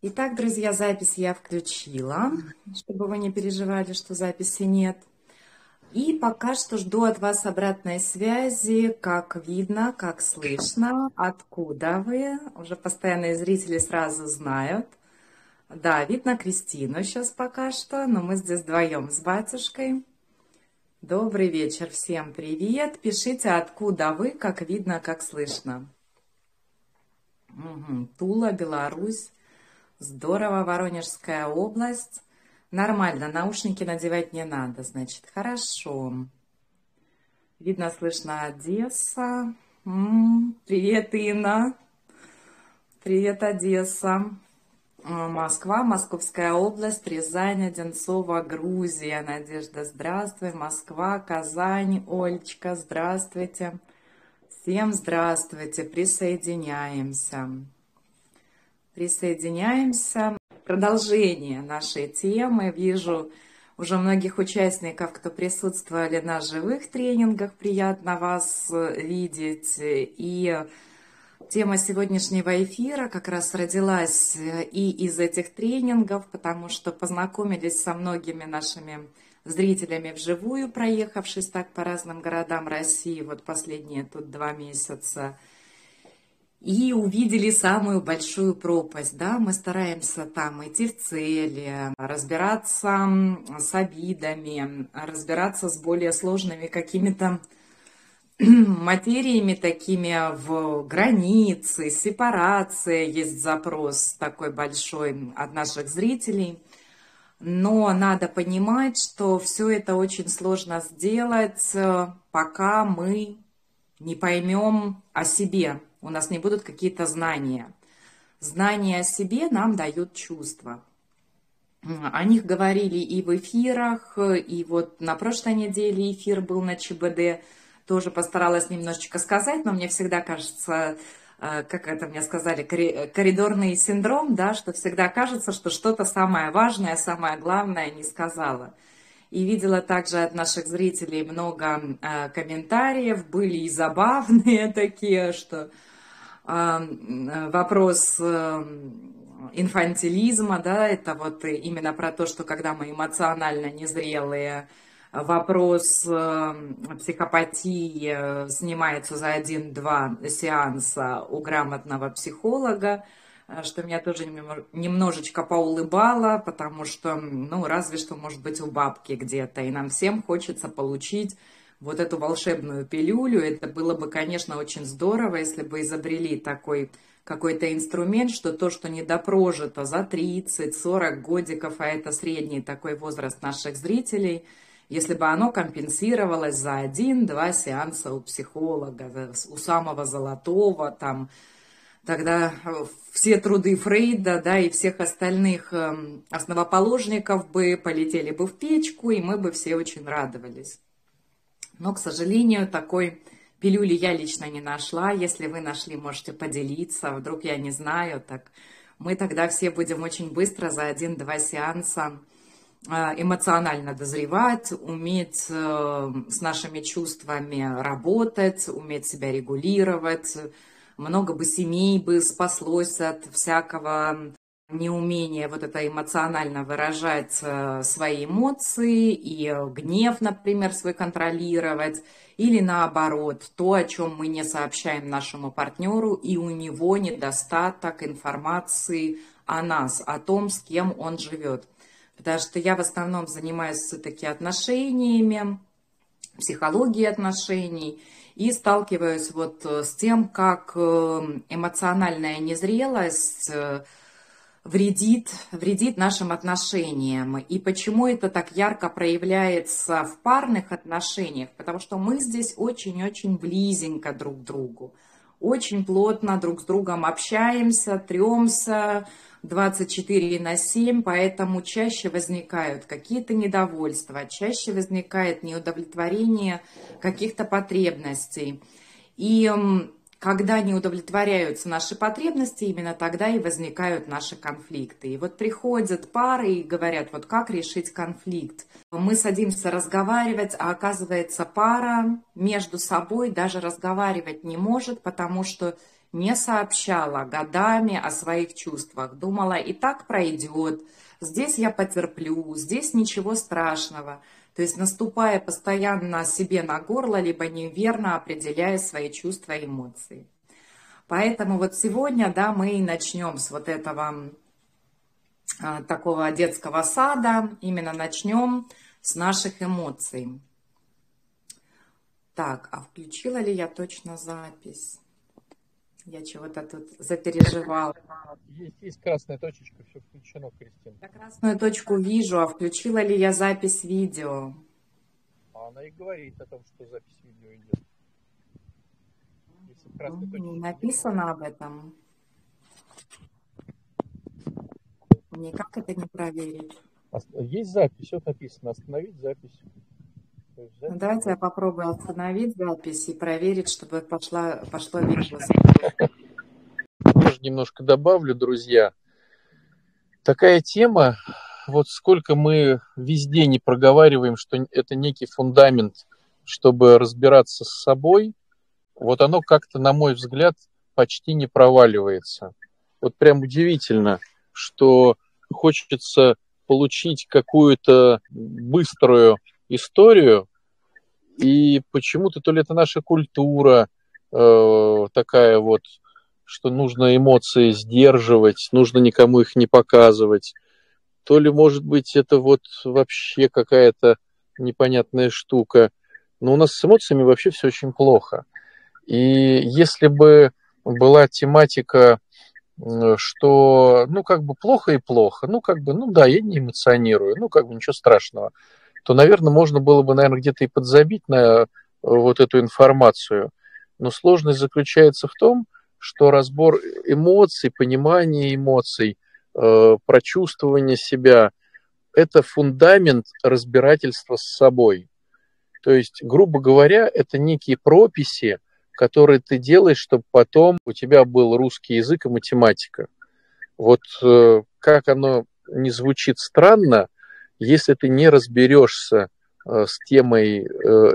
Итак, друзья, запись я включила, чтобы вы не переживали, что записи нет. И пока что жду от вас обратной связи, как видно, как слышно, откуда вы. Уже постоянные зрители сразу знают. Да, видно Кристину сейчас пока что, но мы здесь вдвоем с батюшкой. Добрый вечер, всем привет. Пишите, откуда вы, как видно, как слышно. Угу. Тула, Беларусь. Здорово, Воронежская область. Нормально, наушники надевать не надо, значит, хорошо. Видно, слышно Одесса. М -м, привет, Инна. Привет, Одесса. Москва, Московская область, Рязань, Одинцова, Грузия. Надежда, здравствуй. Москва, Казань, Ольчка, здравствуйте. Всем здравствуйте, присоединяемся присоединяемся. Продолжение нашей темы. Вижу уже многих участников, кто присутствовали на живых тренингах. Приятно вас видеть. И тема сегодняшнего эфира как раз родилась и из этих тренингов, потому что познакомились со многими нашими зрителями вживую, проехавшись так по разным городам России, вот последние тут два месяца – и увидели самую большую пропасть. Да? Мы стараемся там идти в цели, разбираться с обидами, разбираться с более сложными какими-то материями такими в границе, сепарация, есть запрос такой большой от наших зрителей. Но надо понимать, что все это очень сложно сделать, пока мы не поймем о себе, у нас не будут какие-то знания. Знания о себе нам дают чувства. О них говорили и в эфирах, и вот на прошлой неделе эфир был на ЧБД, тоже постаралась немножечко сказать, но мне всегда кажется, э, как это мне сказали, коридорный синдром, да, что всегда кажется, что что-то самое важное, самое главное не сказала. И видела также от наших зрителей много э, комментариев, были и забавные такие, что вопрос эм, инфантилизма, да, это вот именно про то, что когда мы эмоционально незрелые, вопрос эм, психопатии э, снимается за один-два сеанса у грамотного психолога, э, что меня тоже немножечко поулыбало, потому что, ну, разве что, может быть, у бабки где-то, и нам всем хочется получить вот эту волшебную пилюлю. Это было бы, конечно, очень здорово, если бы изобрели такой какой-то инструмент, что то, что недопрожито за 30-40 годиков, а это средний такой возраст наших зрителей, если бы оно компенсировалось за один-два сеанса у психолога, у самого золотого, там, тогда все труды Фрейда, да, и всех остальных эм, основоположников бы полетели бы в печку, и мы бы все очень радовались. Но, к сожалению, такой пилюли я лично не нашла. Если вы нашли, можете поделиться. Вдруг я не знаю, так мы тогда все будем очень быстро за один-два сеанса э, эмоционально дозревать, уметь э, с нашими чувствами работать, уметь себя регулировать. Много бы семей бы спаслось от всякого неумение вот это эмоционально выражать э, свои эмоции и гнев, например, свой контролировать, или наоборот, то, о чем мы не сообщаем нашему партнеру, и у него недостаток информации о нас, о том, с кем он живет. Потому что я в основном занимаюсь все-таки отношениями, психологией отношений, и сталкиваюсь вот с тем, как э, эмоциональная незрелость – вредит, вредит нашим отношениям. И почему это так ярко проявляется в парных отношениях? Потому что мы здесь очень-очень близенько друг к другу. Очень плотно друг с другом общаемся, тремся 24 на 7, поэтому чаще возникают какие-то недовольства, чаще возникает неудовлетворение каких-то потребностей. И когда не удовлетворяются наши потребности, именно тогда и возникают наши конфликты. И вот приходят пары и говорят, вот как решить конфликт. Мы садимся разговаривать, а оказывается пара между собой даже разговаривать не может, потому что не сообщала годами о своих чувствах. Думала, и так пройдет, здесь я потерплю, здесь ничего страшного. То есть наступая постоянно себе на горло, либо неверно определяя свои чувства и эмоции. Поэтому вот сегодня, да, мы начнем с вот этого а, такого детского сада, именно начнем с наших эмоций. Так, а включила ли я точно запись? Я чего-то тут запереживала. Есть, есть красная точечка, все включено, Кристина. Я красную точку вижу, а включила ли я запись видео? А она и говорит о том, что запись видео идет. Если Не написано об этом. Никак это не проверить. Есть запись, все написано. Остановить запись. Ну, давайте я попробую остановить запись и проверить, чтобы пошла, пошло видео. Тоже немножко добавлю, друзья. Такая тема, вот сколько мы везде не проговариваем, что это некий фундамент, чтобы разбираться с собой, вот оно как-то, на мой взгляд, почти не проваливается. Вот прям удивительно, что хочется получить какую-то быструю историю, и почему-то то ли это наша культура э, такая вот, что нужно эмоции сдерживать, нужно никому их не показывать, то ли, может быть, это вот вообще какая-то непонятная штука. Но у нас с эмоциями вообще все очень плохо. И если бы была тематика, что, ну, как бы плохо и плохо, ну, как бы, ну, да, я не эмоционирую, ну, как бы ничего страшного – то, наверное, можно было бы, наверное, где-то и подзабить на э, вот эту информацию. Но сложность заключается в том, что разбор эмоций, понимание эмоций, э, прочувствование себя – это фундамент разбирательства с собой. То есть, грубо говоря, это некие прописи, которые ты делаешь, чтобы потом у тебя был русский язык и математика. Вот э, как оно не звучит странно, если ты не разберешься э, с темой э,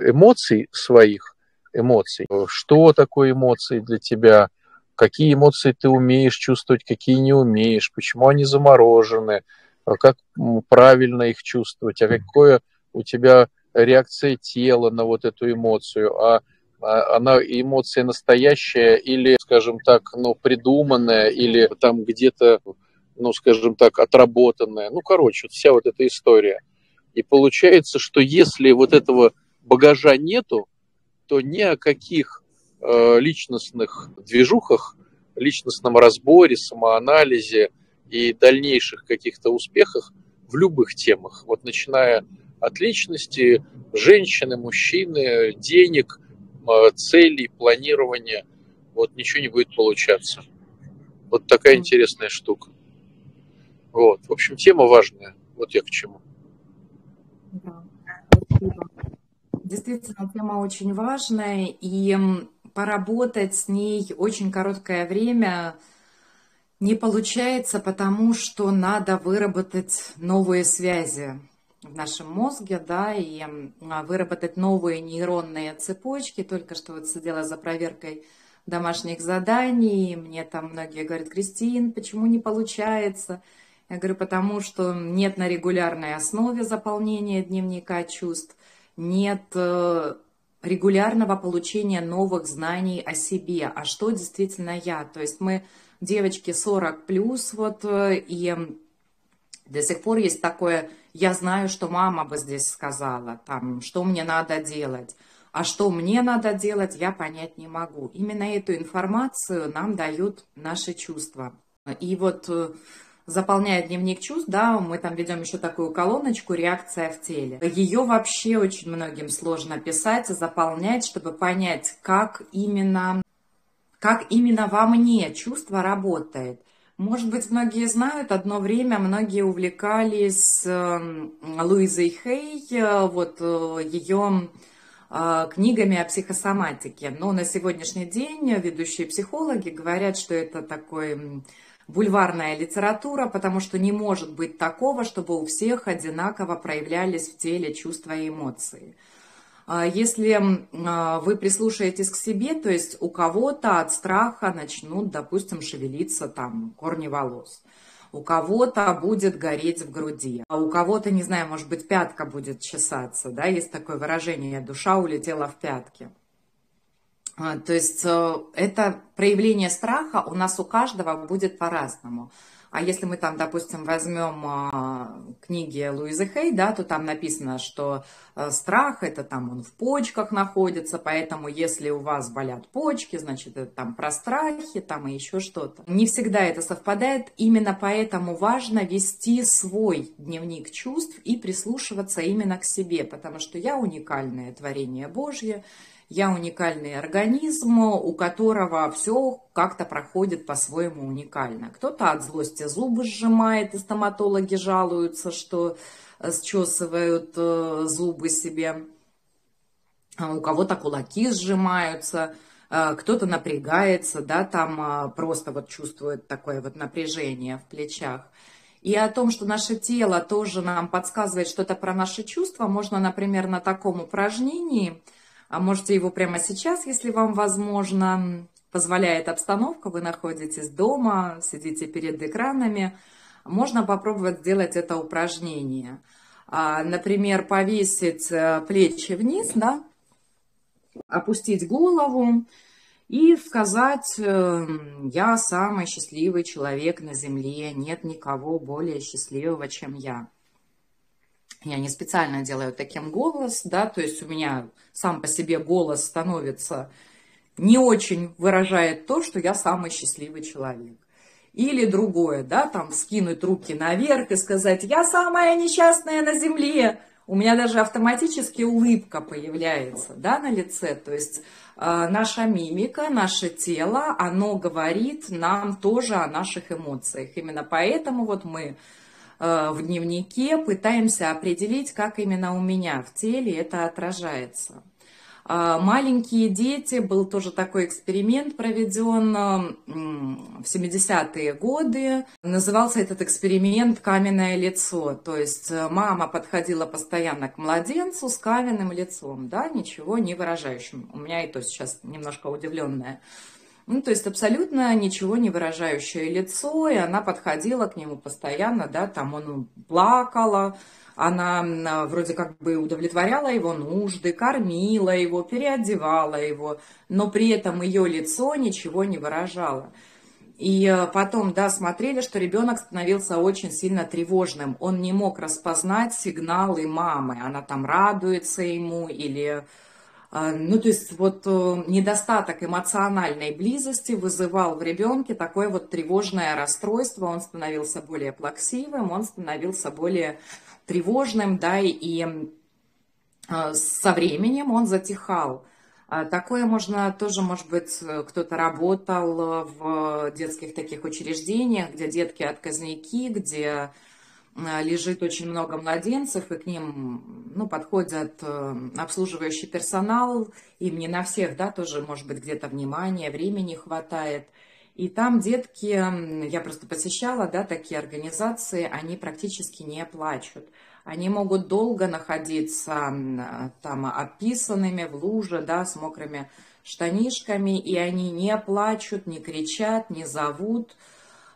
эмоций своих, эмоций, что такое эмоции для тебя, какие эмоции ты умеешь чувствовать, какие не умеешь, почему они заморожены, как правильно их чувствовать, а какое у тебя реакция тела на вот эту эмоцию, а, а она эмоция настоящая или, скажем так, ну, придуманная, или там где-то ну, скажем так, отработанная. Ну, короче, вся вот эта история. И получается, что если вот этого багажа нету, то ни о каких э, личностных движухах, личностном разборе, самоанализе и дальнейших каких-то успехах в любых темах, вот начиная от личности, женщины, мужчины, денег, э, целей, планирования, вот ничего не будет получаться. Вот такая интересная штука. Вот. В общем, тема важная. Вот я к чему. Да, спасибо. Действительно, тема очень важная, и поработать с ней очень короткое время не получается, потому что надо выработать новые связи в нашем мозге, да, и а, выработать новые нейронные цепочки. Только что вот сидела за проверкой домашних заданий, мне там многие говорят, Кристин, почему не получается? Я говорю, потому что нет на регулярной основе заполнения дневника чувств, нет э, регулярного получения новых знаний о себе, а что действительно я. То есть мы девочки 40 плюс, вот, э, и до сих пор есть такое, я знаю, что мама бы здесь сказала, там, что мне надо делать. А что мне надо делать, я понять не могу. Именно эту информацию нам дают наши чувства. И вот заполняя дневник чувств, да, мы там ведем еще такую колоночку «Реакция в теле». Ее вообще очень многим сложно писать заполнять, чтобы понять, как именно, как именно во мне чувство работает. Может быть, многие знают, одно время многие увлекались эм, Луизой Хей, э, вот э, ее э, книгами о психосоматике. Но на сегодняшний день ведущие психологи говорят, что это такой бульварная литература, потому что не может быть такого, чтобы у всех одинаково проявлялись в теле чувства и эмоции. А если а, вы прислушаетесь к себе, то есть у кого-то от страха начнут, допустим, шевелиться там корни волос, у кого-то будет гореть в груди, а у кого-то, не знаю, может быть, пятка будет чесаться, да, есть такое выражение, душа улетела в пятки. А, то есть э, это проявление страха у нас у каждого будет по-разному. А если мы там, допустим, возьмем а, книги Луизы Хей, да, то там написано, что э, страх это там он в почках находится, поэтому если у вас болят почки, значит это там про страхи, там и еще что-то. Не всегда это совпадает, именно поэтому важно вести свой дневник чувств и прислушиваться именно к себе, потому что я уникальное творение Божье, я уникальный организм, у которого все как-то проходит по-своему уникально. Кто-то от злости зубы сжимает, и стоматологи жалуются, что э, счесывают э, зубы себе. А у кого-то кулаки сжимаются, э, кто-то напрягается, да, там просто вот чувствует такое вот напряжение в плечах. И о том, что наше тело тоже нам подсказывает что-то про наши чувства, можно, например, на таком упражнении – а можете его прямо сейчас, если вам возможно, позволяет обстановка, вы находитесь дома, сидите перед экранами, можно попробовать сделать это упражнение. А, например, повесить э, плечи вниз, да, опустить голову и сказать, э, я самый счастливый человек на земле, нет никого более счастливого, чем я. Я не специально делаю таким голос, да, то есть у меня сам по себе голос становится не очень выражает то, что я самый счастливый человек. Или другое, да, там скинуть руки наверх и сказать, я самая несчастная на земле. У меня даже автоматически улыбка появляется, да, на лице. То есть э, наша мимика, наше тело, оно говорит нам тоже о наших эмоциях. Именно поэтому вот мы в дневнике пытаемся определить, как именно у меня в теле это отражается. А, маленькие дети, был тоже такой эксперимент проведен в 70-е годы. Назывался этот эксперимент «Каменное лицо». То есть э, мама подходила постоянно к младенцу с каменным лицом, да, ничего не выражающим. У меня и то сейчас немножко удивленная. Ну, то есть абсолютно ничего не выражающее лицо, и она подходила к нему постоянно, да, там он плакала, она вроде как бы удовлетворяла его нужды, кормила его, переодевала его, но при этом ее лицо ничего не выражало. И э, потом, да, смотрели, что ребенок становился очень сильно тревожным. Он не мог распознать сигналы мамы. Она там радуется ему или а, ну, то есть вот э, недостаток эмоциональной близости вызывал в ребенке такое вот тревожное расстройство, он становился более плаксивым, он становился более тревожным, да, и э, со временем он затихал. А такое можно тоже, может быть, кто-то работал в детских таких учреждениях, где детки отказники, где Э, лежит очень много младенцев, и к ним ну, подходят э, обслуживающий персонал, им не на всех, да, тоже, может быть, где-то внимания, времени хватает. И там детки, я просто посещала, да, такие организации, они практически не плачут. Они могут долго находиться там описанными в луже, да, с мокрыми штанишками, и они не плачут, не кричат, не зовут,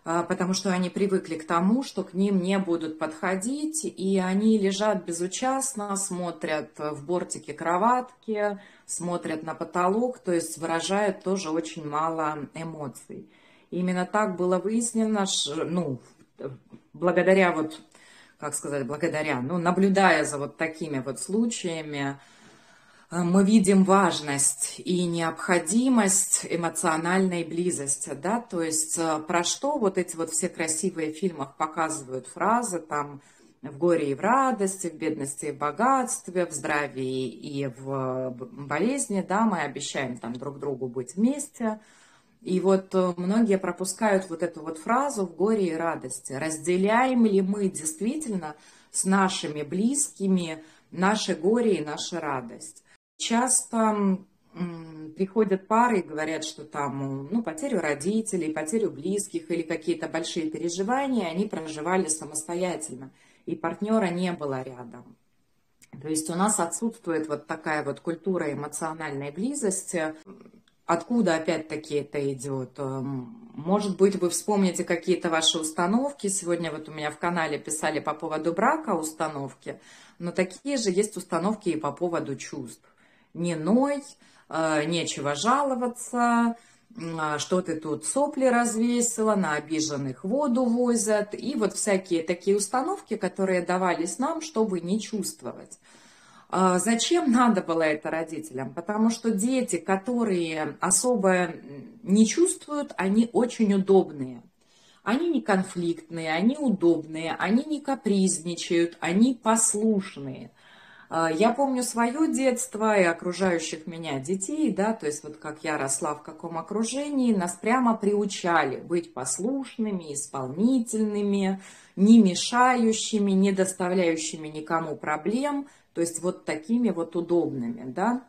потому что они привыкли к тому, что к ним не будут подходить, и они лежат безучастно, смотрят в бортике кроватки, смотрят на потолок, то есть выражают тоже очень мало эмоций. И именно так было выяснено, ну, благодаря вот, как сказать, благодаря, ну, наблюдая за вот такими вот случаями, мы видим важность и необходимость эмоциональной близости, да, то есть э, про что вот эти вот все красивые в фильмах показывают фразы там в горе и в радости, в бедности и в богатстве, в здравии и в болезни, да, мы обещаем там друг другу быть вместе. И вот многие пропускают вот эту вот фразу в горе и радости. Разделяем ли мы действительно с нашими близкими наше горе и наша радость? Часто приходят пары и говорят, что там, ну, потерю родителей, потерю близких или какие-то большие переживания они проживали самостоятельно, и партнера не было рядом. То есть у нас отсутствует вот такая вот культура эмоциональной близости. Откуда опять-таки это идет? Эм, может быть, вы вспомните какие-то ваши установки. Сегодня вот у меня в канале писали по поводу брака установки, но такие же есть установки и по поводу чувств. Не ной, э, нечего жаловаться, а, что ты тут сопли развесила, на обиженных воду возят, и вот всякие такие установки, которые давались нам, чтобы не чувствовать. А, зачем надо было это родителям? Потому что дети, которые особо не чувствуют, они очень удобные. Они не конфликтные, они удобные, они не капризничают, они послушные. А, я помню свое детство и окружающих меня детей, да, то есть вот как я росла в каком окружении, нас прямо приучали быть послушными, исполнительными, не мешающими, не доставляющими никому проблем, то есть вот такими вот удобными, да.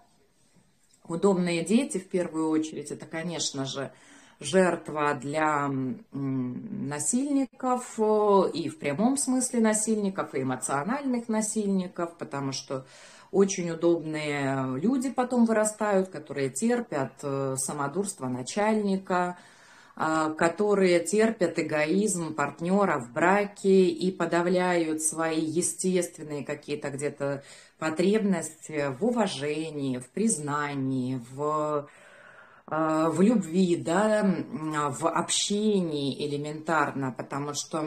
Удобные дети в первую очередь, это, конечно же, жертва для насильников, э, и в прямом смысле насильников, и эмоциональных насильников, потому что очень удобные люди потом вырастают, которые терпят э, самодурство начальника, э, которые терпят эгоизм партнера в браке и подавляют свои естественные какие-то где-то потребности в уважении, в признании, в в любви, да, в общении элементарно, потому что,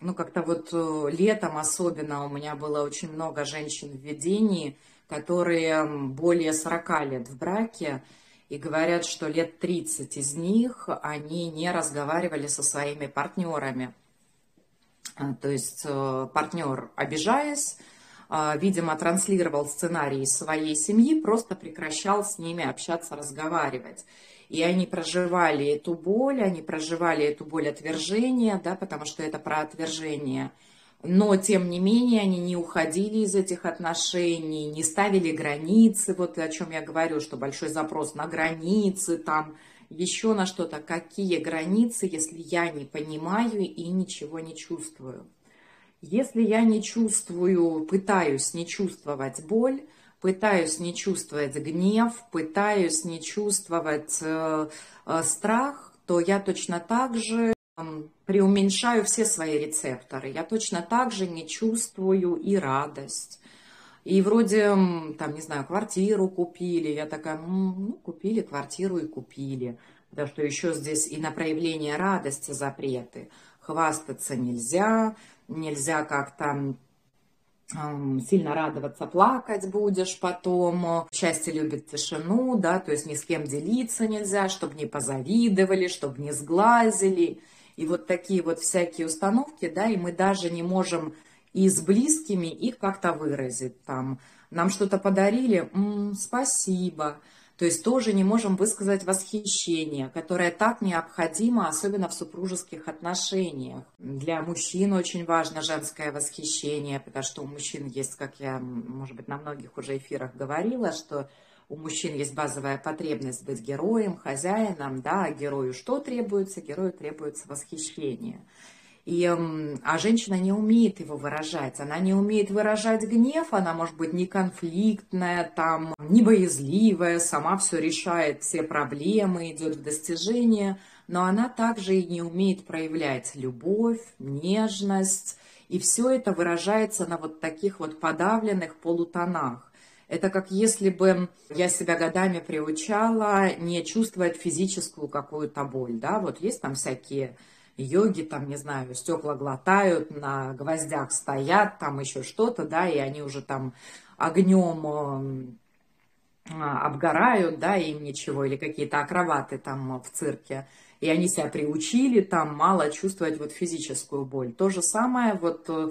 ну, как-то вот э, летом особенно у меня было очень много женщин в ведении, которые более 40 лет в браке, и говорят, что лет 30 из них они не разговаривали со своими партнерами. Э, то есть партнер, обижаясь, видимо, транслировал сценарий своей семьи, просто прекращал с ними общаться, разговаривать. И они проживали эту боль, они проживали эту боль отвержения, да, потому что это про отвержение. Но, тем не менее, они не уходили из этих отношений, не ставили границы, вот о чем я говорю, что большой запрос на границы, там, еще на что-то. Какие границы, если я не понимаю и ничего не чувствую? Если я не чувствую, пытаюсь не чувствовать боль, пытаюсь не чувствовать гнев, пытаюсь не чувствовать э, э, страх, то я точно так же э, преуменьшаю все свои рецепторы. Я точно так же не чувствую и радость. И вроде, там, не знаю, квартиру купили, я такая, ну, купили квартиру и купили. Да что еще здесь и на проявление радости запреты. Хвастаться нельзя, нельзя как-то сильно радоваться, плакать будешь потом. Счастье любит тишину, да, то есть ни с кем делиться нельзя, чтобы не позавидовали, чтобы не сглазили. И вот такие вот всякие установки, да, и мы даже не можем и с близкими их как-то выразить. Там, нам что-то подарили, м-м, спасибо. То есть тоже не можем высказать восхищение, которое так необходимо, особенно в супружеских отношениях. Для мужчин очень важно женское восхищение, потому что у мужчин есть, как я, может быть, на многих уже эфирах говорила, что у мужчин есть базовая потребность быть героем, хозяином, да, а герою что требуется? Герою требуется восхищение. И, а женщина не умеет его выражать. Она не умеет выражать гнев, она может быть не конфликтная, там, не боязливая, сама все решает, все проблемы, идет в достижение, но она также и не умеет проявлять любовь, нежность, и все это выражается на вот таких вот подавленных полутонах. Это как если бы я себя годами приучала не чувствовать физическую какую-то боль, да, вот есть там всякие йоги, там, не знаю, стекла глотают, на гвоздях стоят, там еще что-то, да, и они уже там огнем а, обгорают, да, им ничего, или какие-то акробаты там в цирке, и они себя приучили там мало чувствовать вот физическую боль. То же самое вот, э,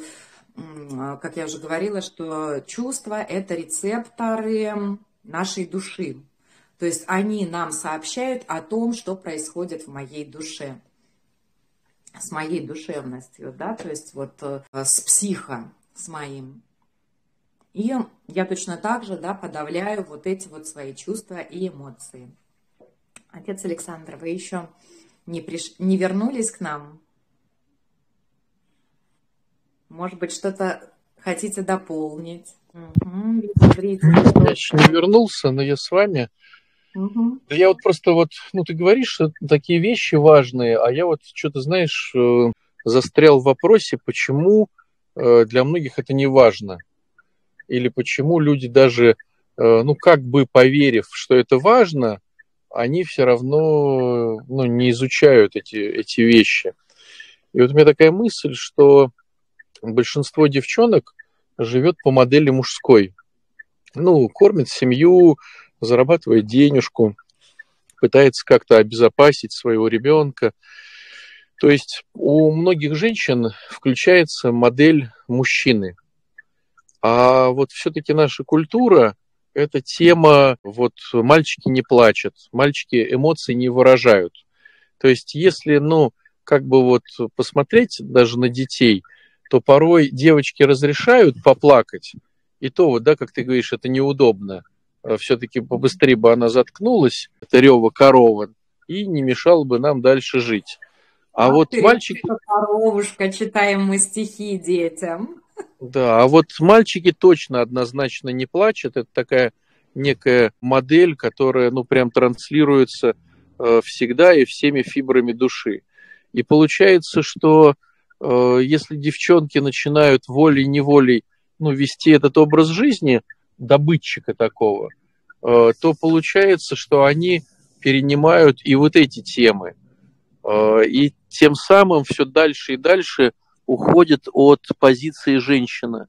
как я уже говорила, что чувства – это рецепторы нашей души. То есть они нам сообщают о том, что происходит в моей душе с моей душевностью, да, то есть вот э, с психо, с моим. И я точно так же, да, подавляю вот эти вот свои чувства и эмоции. Отец Александр, вы еще не, приш... не вернулись к нам? Может быть, что-то хотите дополнить? Угу, я еще не вернулся, но я с вами. Угу. Я вот просто вот, ну ты говоришь, что такие вещи важные, а я вот что-то, знаешь, э, застрял в вопросе, почему э, для многих это не важно. Или почему люди даже, э, ну как бы поверив, что это важно, они все равно ну, не изучают эти, эти вещи. И вот у меня такая мысль, что большинство девчонок живет по модели мужской. Ну, кормит семью, зарабатывает денежку, пытается как-то обезопасить своего ребенка. То есть у многих женщин включается модель мужчины. А вот все-таки наша культура – это тема, вот мальчики не плачут, мальчики эмоции не выражают. То есть если, ну, как бы вот посмотреть даже на детей, то порой девочки разрешают поплакать, и то вот, да, как ты говоришь, это неудобно. А Все-таки побыстрее бы она заткнулась, это рева корова, и не мешало бы нам дальше жить. А, а вот мальчики... Коровушка, читаем мы стихи детям. Да, а вот мальчики точно однозначно не плачут. Это такая некая модель, которая, ну, прям транслируется э, всегда и всеми фибрами души. И получается, что э, если девчонки начинают волей-неволей ну, вести этот образ жизни, добытчика такого, э, то получается, что они перенимают и вот эти темы. Э, и тем самым все дальше и дальше уходят от позиции женщины.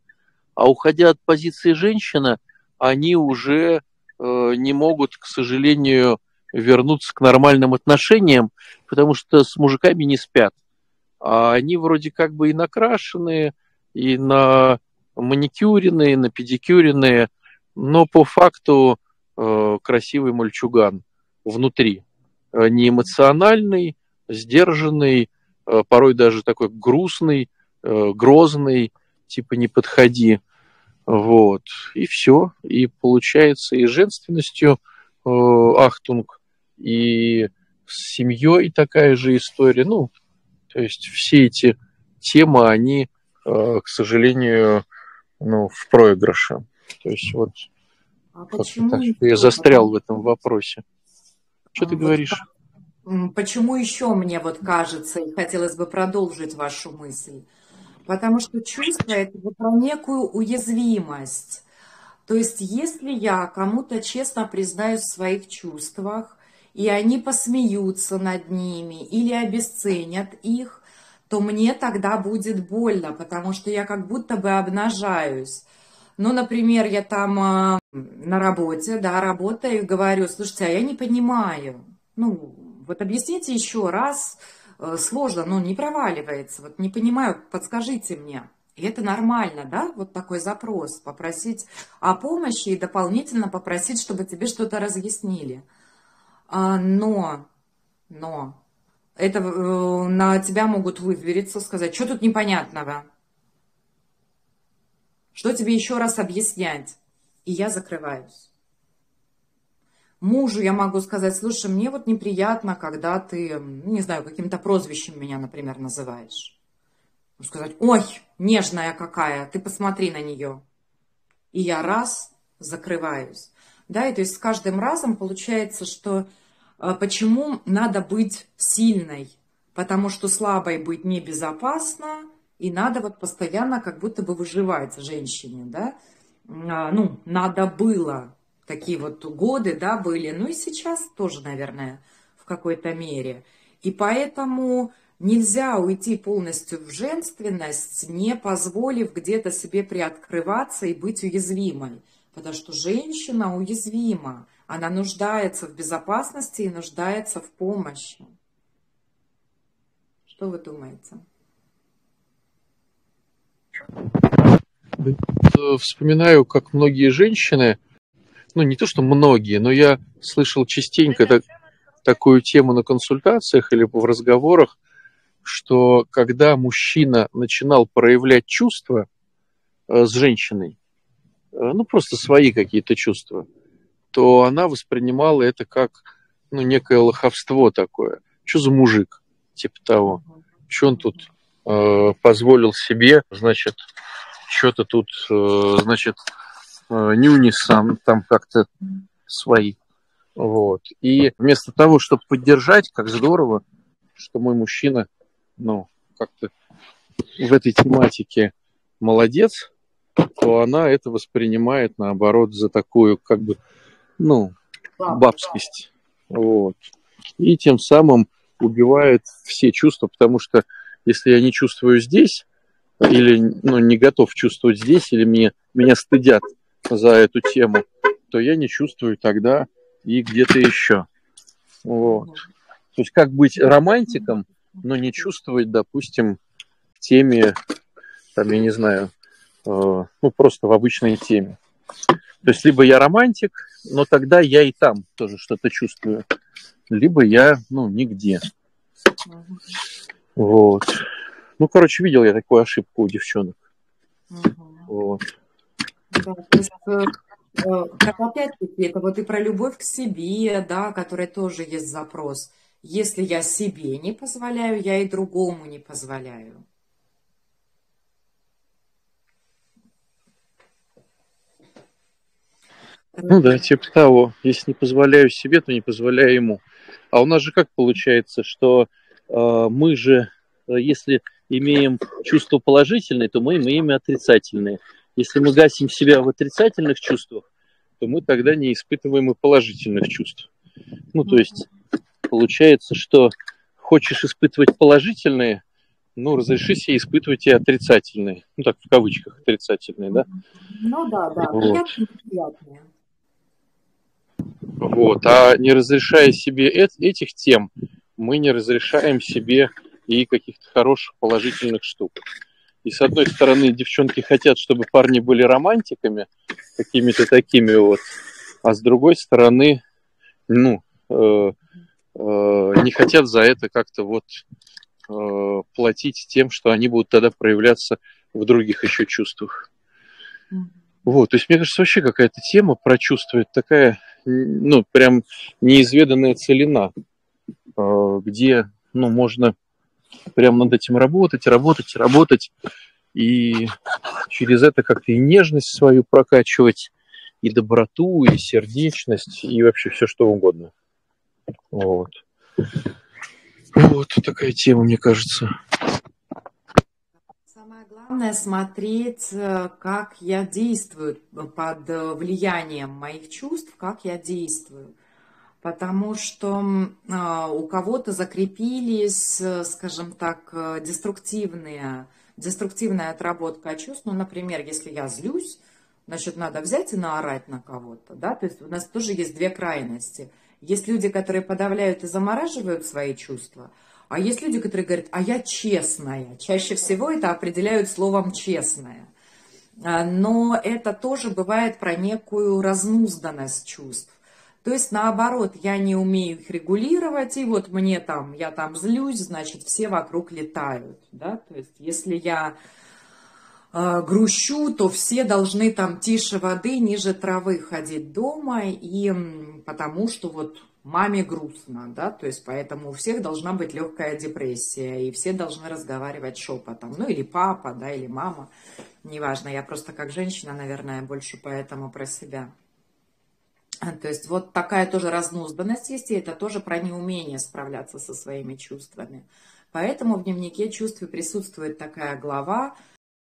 А уходя от позиции женщины, они уже э, не могут, к сожалению, вернуться к нормальным отношениям, потому что с мужиками не спят. А они вроде как бы и накрашенные, и наманикюренные, напедикюренные, но по факту э, красивый мальчуган внутри. Э, не эмоциональный, сдержанный, э, порой даже такой грустный, э, грозный, типа не подходи. Вот. И все. И получается и женственностью э, Ахтунг и с семьей такая же история. Ну, то есть все эти темы, они, э, к сожалению, ну, в проигрыше. То есть вот а почему так, я застрял в этом вопросе. Что а ты вот говоришь? Почему еще мне вот кажется, и хотелось бы продолжить вашу мысль? Потому что чувство это про некую уязвимость. То есть, если я кому-то честно признаюсь в своих чувствах, и они посмеются над ними или обесценят их, то мне тогда будет больно, потому что я как будто бы обнажаюсь. Ну, например, я там э, на работе, да, работаю и говорю, слушайте, а я не понимаю. Ну, вот объясните еще раз, э, сложно, ну, не проваливается, вот не понимаю, подскажите мне. И это нормально, да, вот такой запрос, попросить о помощи и дополнительно попросить, чтобы тебе что-то разъяснили. А, но, но, это э, на тебя могут вывериться, сказать, что тут непонятного? Что тебе еще раз объяснять? И я закрываюсь. Мужу я могу сказать, слушай, мне вот неприятно, когда ты, ну, не знаю, каким-то прозвищем меня, например, называешь. Сказать, ой, нежная какая, ты посмотри на нее. И я раз закрываюсь. Да, и то есть с каждым разом получается, что э, почему надо быть сильной, потому что слабой быть небезопасно, и надо вот постоянно как будто бы выживать женщине, да, а, ну, надо было, такие вот годы, да, были, ну и сейчас тоже, наверное, в какой-то мере. И поэтому нельзя уйти полностью в женственность, не позволив где-то себе приоткрываться и быть уязвимой. Потому что женщина уязвима, она нуждается в безопасности и нуждается в помощи. Что вы думаете? Вспоминаю, как многие женщины, ну не то что многие, но я слышал частенько так, такую тему на консультациях или в разговорах, что когда мужчина начинал проявлять чувства э, с женщиной, э, ну просто свои какие-то чувства, то она воспринимала это как ну, некое лоховство такое. Что за мужик? Типа того. Что он тут э, позволил себе, значит, что-то тут, э, значит, э, нюни сам там как-то свои. Вот. И вместо того, чтобы поддержать, как здорово, что мой мужчина, ну, как-то в этой тематике молодец, то она это воспринимает, наоборот, за такую, как бы, ну, бабскость. Вот. И тем самым убивает все чувства, потому что если я не чувствую здесь, или ну, не готов чувствовать здесь, или мне, меня стыдят за эту тему, то я не чувствую тогда и где-то еще. Вот. То есть как быть романтиком, но не чувствовать, допустим, в теме, там, я не знаю, э, ну, просто в обычной теме. То есть либо я романтик, но тогда я и там тоже что-то чувствую, либо я, ну, нигде. Вот. Ну, короче, видел я такую ошибку у девчонок. Вот. Да, то есть, э, э, как опять-таки, это вот и про любовь к себе, да, которая тоже есть запрос. Если я себе не позволяю, я и другому не позволяю. Ну да, типа того. Если не позволяю себе, то не позволяю ему. А у нас же как получается, что мы же, э, если имеем чувства положительные, то мы имеем и отрицательные. Если мы гасим себя в отрицательных чувствах, то мы тогда не испытываем и положительных чувств. Ну, то есть получается, что хочешь испытывать положительные, ну, разреши себе испытывать и отрицательные. Ну, так, в кавычках, отрицательные, да? Ну, да, да, вот. приятные. Вот. А не разрешая себе этих тем, мы не разрешаем себе и каких-то хороших положительных штук. И с одной стороны, девчонки хотят, чтобы парни были романтиками, какими-то такими вот, а с другой стороны, ну, э, э, не хотят за это как-то вот э, платить тем, что они будут тогда проявляться в других еще чувствах. Вот, то есть, мне кажется, вообще какая-то тема про чувства, это такая ну, прям неизведанная целина, где, ну, можно прям над этим работать, работать, работать, и через это как-то и нежность свою прокачивать, и доброту, и сердечность, и вообще все что угодно. Вот. Вот такая тема, мне кажется. Главное смотреть, э, как я действую под э, влиянием моих чувств, как я действую. Потому что а, у кого-то закрепились, э, скажем так, деструктивные, деструктивная отработка чувств. Ну, например, если я злюсь, значит, надо взять и наорать на кого-то. Да? То есть у нас тоже есть две крайности. Есть люди, которые подавляют и замораживают свои чувства – а есть люди, которые говорят, а я честная. Чаще всего это определяют словом честная. А, но это тоже бывает про некую разнузданность чувств. То есть, наоборот, я не умею их регулировать, и вот мне там, я там злюсь, значит, все вокруг летают, да, то есть, если я э, грущу, то все должны там тише воды, ниже травы ходить дома, и потому что вот маме грустно, да, то есть поэтому у всех должна быть легкая депрессия, и все должны разговаривать шепотом, ну или папа, да, или мама, неважно, я просто как женщина, наверное, больше поэтому про себя. То есть вот такая тоже разнузданность есть, и это тоже про неумение справляться со своими чувствами. Поэтому в дневнике чувств присутствует такая глава,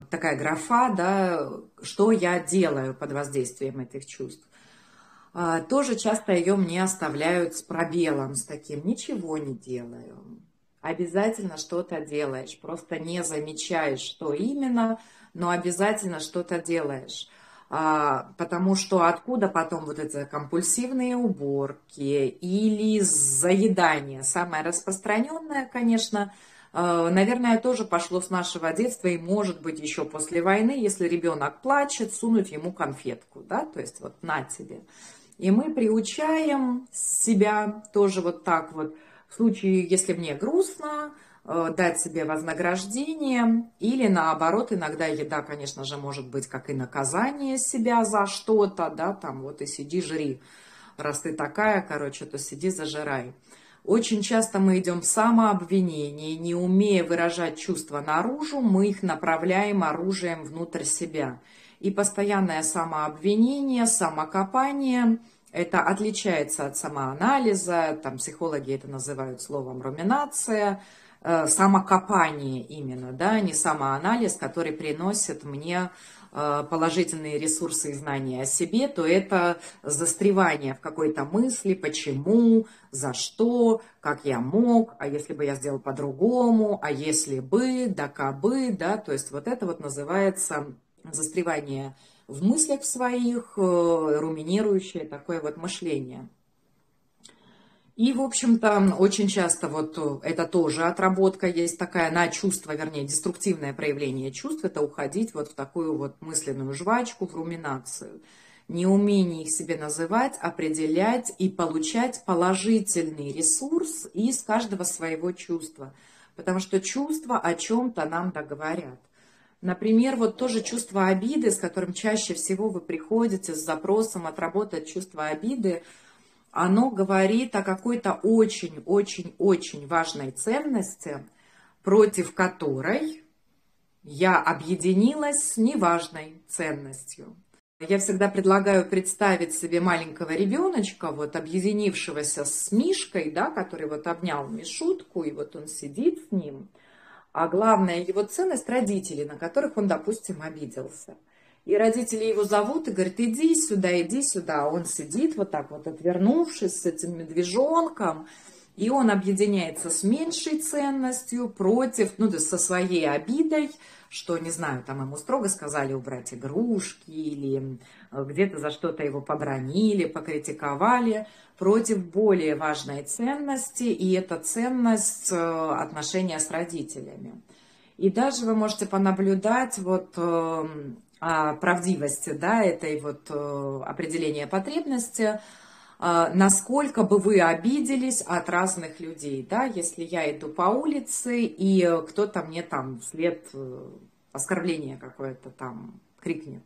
такая графа, да, что я делаю под воздействием этих чувств. А, тоже часто ее мне оставляют с пробелом, с таким «ничего не делаю». Обязательно что-то делаешь, просто не замечаешь, что именно, но обязательно что-то делаешь. А, потому что откуда потом вот эти компульсивные уборки или заедание? Самое распространенное, конечно, а, наверное, тоже пошло с нашего детства и может быть еще после войны, если ребенок плачет, сунуть ему конфетку, да, то есть вот на тебе. И мы приучаем себя тоже вот так вот, в случае, если мне грустно, э, дать себе вознаграждение, или наоборот, иногда еда, конечно же, может быть как и наказание себя за что-то, да, там вот и сиди, жри, раз ты такая, короче, то сиди, зажирай. Очень часто мы идем в самообвинение, не умея выражать чувства наружу, мы их направляем оружием внутрь себя. И постоянное самообвинение, самокопание – это отличается от самоанализа, там психологи это называют словом руминация, э, самокопание именно, да, не самоанализ, который приносит мне Э, положительные ресурсы и знания о себе, то это застревание в какой-то мысли, почему, за что, как я мог, а если бы я сделал по-другому, а если бы, да кабы, да, то есть вот это вот называется застревание в мыслях своих, э, руминирующее такое вот мышление. И, в общем-то, очень часто вот э, это тоже отработка есть такая на чувство, вернее, деструктивное проявление чувств, это уходить вот в такую вот мысленную жвачку, в руминацию. Неумение их себе называть, определять и получать положительный ресурс из каждого своего чувства. Потому что чувства о чем-то нам договорят. Например, вот тоже чувство обиды, с которым чаще всего вы приходите с запросом отработать чувство обиды – оно говорит о какой-то очень-очень-очень важной ценности, против которой я объединилась с неважной ценностью. Я всегда предлагаю представить себе маленького ребеночка, вот объединившегося с Мишкой, да, который вот обнял Мишутку, и вот он сидит с ним. А главная его ценность родители, на которых он, допустим, обиделся. И родители его зовут и говорят, иди сюда, иди сюда. Он сидит вот так вот, отвернувшись с этим медвежонком, и он объединяется с меньшей ценностью против, ну, да, со своей обидой, что, не знаю, там ему строго сказали убрать игрушки или э, где-то за что-то его побронили, покритиковали, против более важной ценности, и это ценность э, отношения с родителями. И даже вы можете понаблюдать вот эм, правдивости да, этой вот э, определения потребности, а, насколько бы вы обиделись от разных людей, да, если я иду по улице, и кто-то мне там вслед э, оскорбление какое-то там крикнет.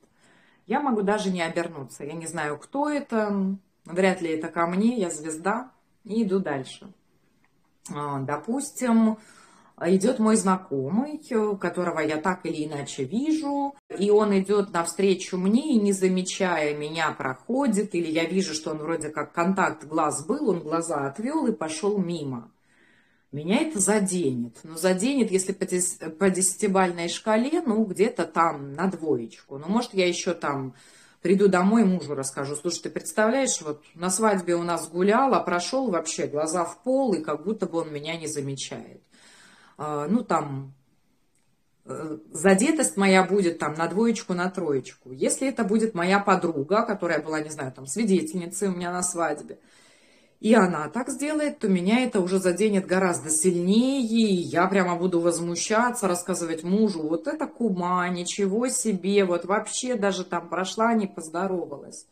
Я могу даже не обернуться. Я не знаю, кто это, вряд ли это ко мне, я звезда, и иду дальше. А, допустим, идет мой знакомый, которого я так или иначе вижу, и он идет навстречу мне и не замечая меня проходит, или я вижу, что он вроде как контакт глаз был, он глаза отвел и пошел мимо. Меня это заденет. Ну, заденет, если по десятибальной шкале, ну, где-то там на двоечку. Ну, может, я еще там приду домой, мужу расскажу. Слушай, ты представляешь, вот на свадьбе у нас гулял, а прошел вообще глаза в пол, и как будто бы он меня не замечает. А, ну, там, э, задетость моя будет там на двоечку, на троечку. Если это будет моя подруга, которая была, не знаю, там, свидетельницей у меня на свадьбе, и она так сделает, то меня это уже заденет гораздо сильнее, и я прямо буду возмущаться, рассказывать мужу, вот это кума, ничего себе, вот вообще даже там прошла, не поздоровалась.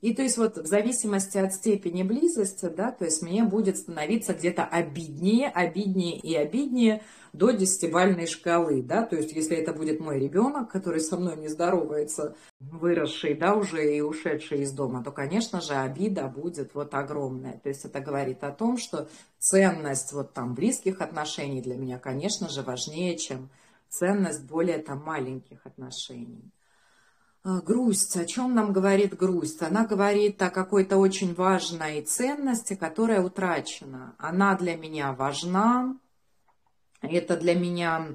И то есть вот в зависимости от степени близости, да, то есть мне будет становиться где-то обиднее, обиднее и обиднее до десятибальной шкалы, да, то есть если это будет мой ребенок, который со мной не здоровается, выросший, да, уже и ушедший из дома, то, конечно же, обида будет вот огромная. То есть это говорит о том, что ценность вот там близких отношений для меня, конечно же, важнее, чем ценность более там маленьких отношений. А, грусть. О чем нам говорит грусть? Она говорит о какой-то очень важной ценности, которая утрачена. Она для меня важна. Это для меня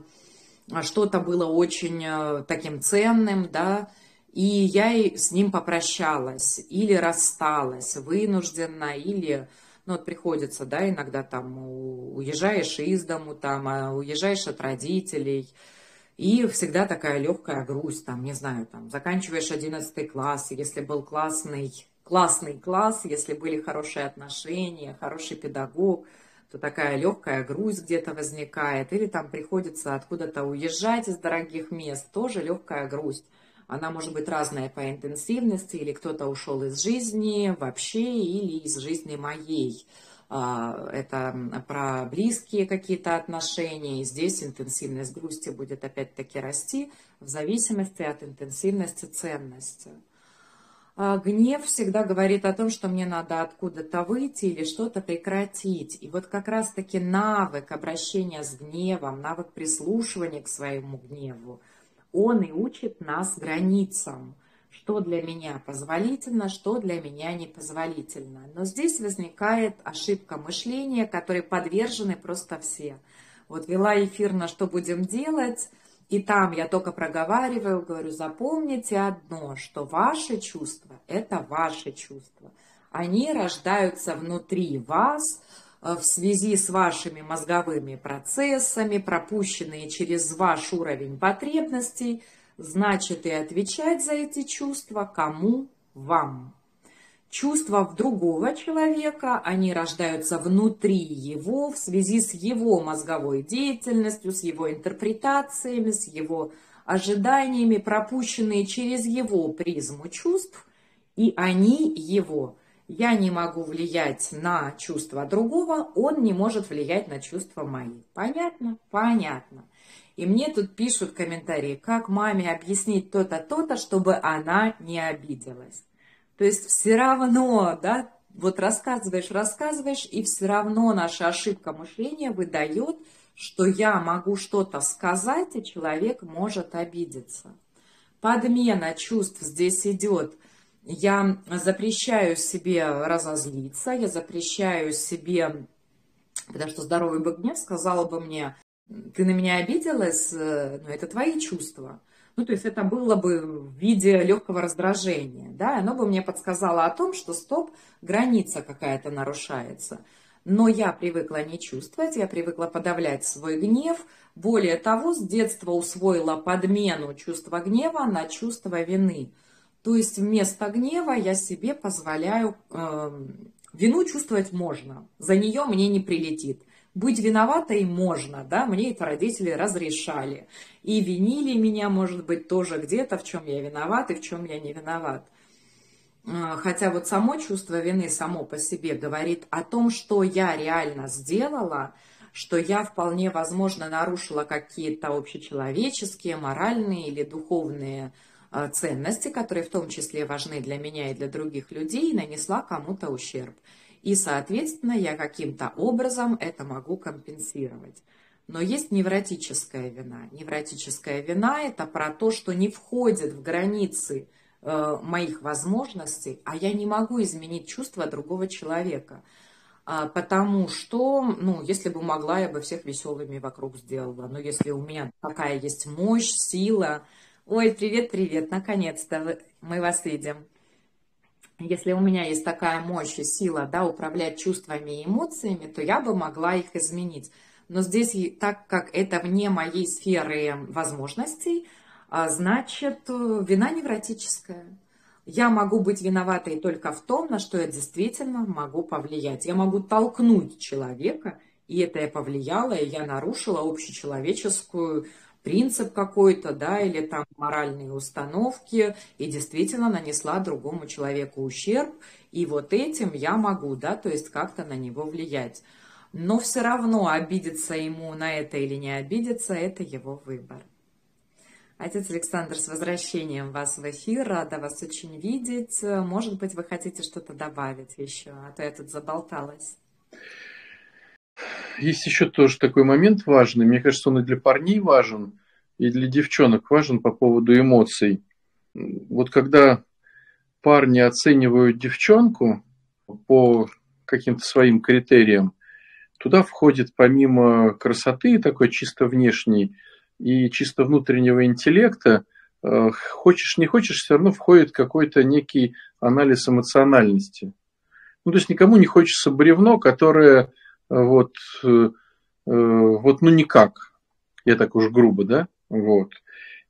что-то было очень э, таким ценным, да, и я с ним попрощалась или рассталась вынужденно, или ну, вот приходится, да, иногда там уезжаешь из дому, там, а уезжаешь от родителей, и всегда такая легкая грусть, там, не знаю, там, заканчиваешь 11 класс, если был классный, классный класс, если были хорошие отношения, хороший педагог, то такая легкая грусть где-то возникает, или там приходится откуда-то уезжать из дорогих мест, тоже легкая грусть. Она может быть разная по интенсивности, или кто-то ушел из жизни вообще, или из жизни моей. А, это про близкие какие-то отношения, и здесь интенсивность грусти будет опять-таки расти в зависимости от интенсивности ценности. А, гнев всегда говорит о том, что мне надо откуда-то выйти или что-то прекратить. И вот как раз-таки навык обращения с гневом, навык прислушивания к своему гневу, он и учит нас границам, что для меня позволительно, что для меня непозволительно. Но здесь возникает ошибка мышления, которой подвержены просто все. Вот вела эфир на «Что будем делать?», и там я только проговариваю, говорю, запомните одно, что ваши чувства – это ваши чувства. Они рождаются внутри вас э, в связи с вашими мозговыми процессами, пропущенные через ваш уровень потребностей, значит и отвечать за эти чувства кому? Вам. Чувства в другого человека, они рождаются внутри его в связи с его мозговой деятельностью, с его интерпретациями, с его ожиданиями, пропущенные через его призму чувств, и они его. Я не могу влиять на чувства другого, он не может влиять на чувства мои. Понятно? Понятно. И мне тут пишут комментарии, как маме объяснить то-то, то-то, чтобы она не обиделась. То есть все равно, да, вот рассказываешь, рассказываешь, и все равно наша ошибка мышления выдает, что я могу что-то сказать, и человек может обидеться. Подмена чувств здесь идет. Я запрещаю себе разозлиться, я запрещаю себе, потому что здоровый бы гнев сказал бы мне, ты на меня обиделась, э, но это твои чувства. Ну, то есть это было бы в виде легкого раздражения, да, оно бы мне подсказало о том, что стоп, граница какая-то нарушается. Но я привыкла не чувствовать, я привыкла подавлять свой гнев. Более того, с детства усвоила подмену чувства гнева на чувство вины. То есть вместо гнева я себе позволяю... Э, вину чувствовать можно, за нее мне не прилетит. Быть виноватой можно, да, мне это родители разрешали. И винили меня, может быть, тоже где-то, в чем я виноват и в чем я не виноват. А, хотя вот само чувство вины само по себе говорит о том, что я реально сделала, что я вполне возможно нарушила какие-то общечеловеческие, моральные или духовные а, ценности, которые в том числе важны для меня и для других людей, и нанесла кому-то ущерб и, соответственно, я каким-то образом это могу компенсировать. Но есть невротическая вина. Невротическая вина – это про то, что не входит в границы э, моих возможностей, а я не могу изменить чувства другого человека. А, потому что, ну, если бы могла, я бы всех веселыми вокруг сделала. Но если у меня такая есть мощь, сила... Ой, привет-привет, наконец-то мы вас видим если у меня есть такая мощь и сила, да, управлять чувствами и эмоциями, то я бы могла их изменить. Но здесь, так как это вне моей сферы возможностей, а, значит, э, вина невротическая. Я могу быть виноватой только в том, на что я действительно могу повлиять. Я могу толкнуть человека, и это я повлияло, и я нарушила общечеловеческую принцип какой-то, да, или там моральные установки, и действительно нанесла другому человеку ущерб, и вот этим я могу, да, то есть как-то на него влиять. Но все равно обидеться ему на это или не обидеться, это его выбор. Отец Александр, с возвращением вас в эфир, рада вас очень видеть. Может быть, вы хотите что-то добавить еще, а то я тут заболталась. Есть еще тоже такой момент важный. Мне кажется, он и для парней важен, и для девчонок важен по поводу эмоций. Вот когда парни оценивают девчонку по каким-то своим критериям, туда входит помимо красоты такой чисто внешней и чисто внутреннего интеллекта, э, хочешь не хочешь, все равно входит какой-то некий анализ эмоциональности. Ну, то есть никому не хочется бревно, которое вот, э, э, вот ну никак, я так уж грубо, да, вот.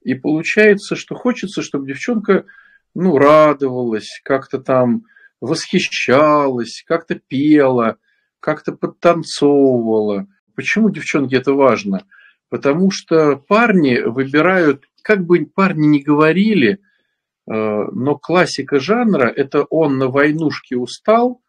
И получается, что хочется, чтобы девчонка, ну, радовалась, как-то там восхищалась, как-то пела, как-то подтанцовывала. Почему девчонки это важно? Потому что парни выбирают, как бы парни не говорили, э, но классика жанра – это он на войнушке устал,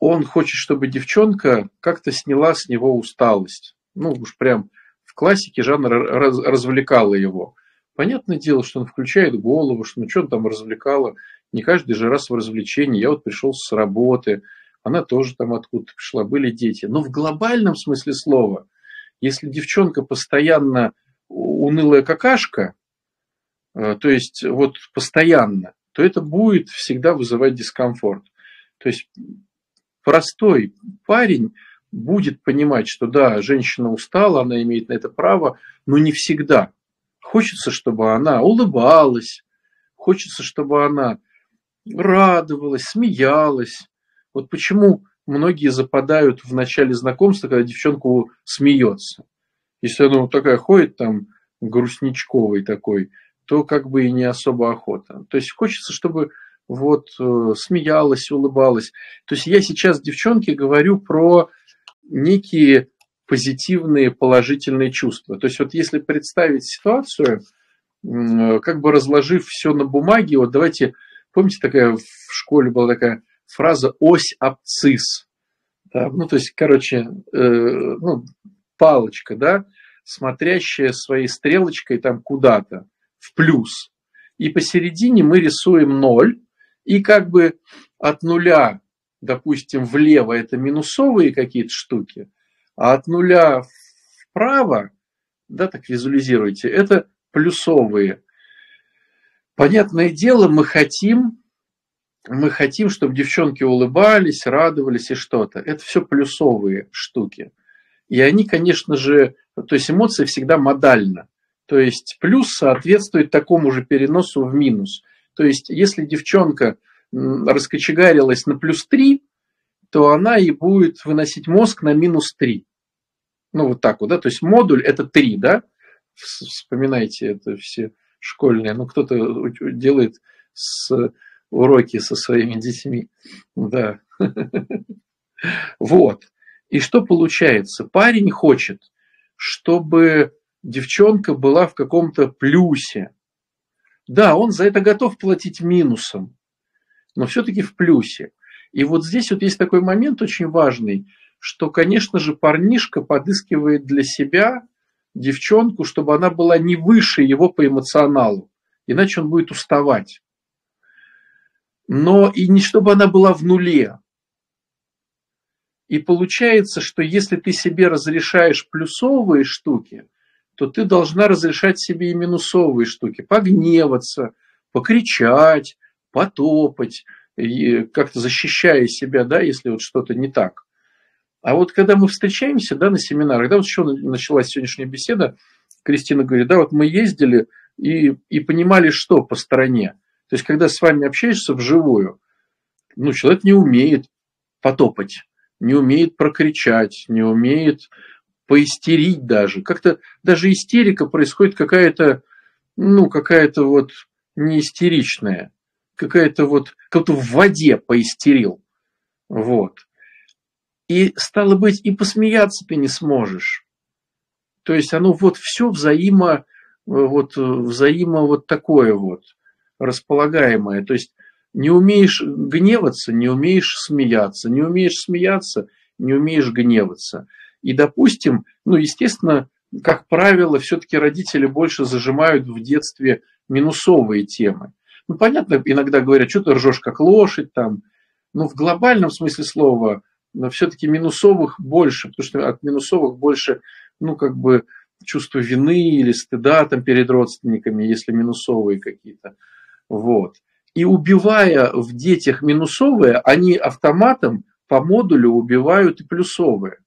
он хочет, чтобы девчонка как-то сняла с него усталость. Ну, уж прям в классике жанр раз, развлекала его. Понятное дело, что он включает голову, что ну что он там развлекало. Не каждый же раз в развлечении. Я вот пришел с работы, она тоже там откуда-то пришла, были дети. Но в глобальном смысле слова, если девчонка постоянно унылая какашка, э, то есть вот постоянно, то это будет всегда вызывать дискомфорт. То есть простой парень будет понимать, что да, женщина устала, она имеет на это право, но не всегда. Хочется, чтобы она улыбалась, хочется, чтобы она радовалась, смеялась. Вот почему многие западают в начале знакомства, когда девчонка смеется. Если она вот такая ходит там грустничковый такой, то как бы и не особо охота. То есть хочется, чтобы вот э, смеялась, улыбалась. То есть я сейчас девчонке говорю про некие позитивные, положительные чувства. То есть вот если представить ситуацию, как бы разложив все на бумаге, вот давайте, помните, такая в школе была такая фраза «ось абцисс». Да? Ну, то есть, короче, э, ну, палочка, да, смотрящая своей стрелочкой там куда-то в плюс. И посередине мы рисуем ноль, и как бы от нуля, допустим, влево это минусовые какие-то штуки, а от нуля вправо, да, так визуализируйте, это плюсовые. Понятное дело, мы хотим, мы хотим, чтобы девчонки улыбались, радовались и что-то. Это все плюсовые штуки. И они, конечно же, то есть эмоции всегда модально. То есть плюс соответствует такому же переносу в минус. То есть если девчонка раскочегарилась на плюс 3, то она и будет выносить мозг на минус 3. Ну, вот так вот, да, то есть модуль это 3, да, вспоминайте это все школьные, ну, кто-то делает с уроки со своими детьми, да. Вот. И что получается? Парень хочет, чтобы девчонка была в каком-то плюсе. Да, он за это готов платить минусом, но все-таки в плюсе. И вот здесь вот есть такой момент очень важный, что, конечно же, парнишка подыскивает для себя девчонку, чтобы она была не выше его по эмоционалу, иначе он будет уставать. Но и не чтобы она была в нуле. И получается, что если ты себе разрешаешь плюсовые штуки, то ты должна разрешать себе и минусовые штуки. Погневаться, покричать, потопать, как-то защищая себя, да, если вот что-то не так. А вот когда мы встречаемся, да, на семинарах, да, вот еще началась сегодняшняя беседа, Кристина говорит, да, вот мы ездили и, и понимали, что по стороне. То есть, когда с вами общаешься вживую, ну, человек не умеет потопать, не умеет прокричать, не умеет поистерить даже. Как-то даже истерика происходит какая-то, ну, какая-то вот не истеричная, какая-то вот, как-то в воде поистерил. Вот. И стало быть, и посмеяться ты не сможешь. То есть оно вот все взаимо, вот, взаимо вот такое вот, располагаемое. То есть не умеешь гневаться, не умеешь смеяться, не умеешь смеяться, не умеешь гневаться. И, допустим, ну, естественно, как правило, все-таки родители больше зажимают в детстве минусовые темы. Ну, понятно, иногда говорят, что ты ржешь как лошадь там, но в глобальном смысле слова но все-таки минусовых больше, потому что от минусовых больше, ну, как бы чувство вины или стыда там перед родственниками, если минусовые какие-то. Вот. И убивая в детях минусовые, они автоматом по модулю убивают и плюсовые.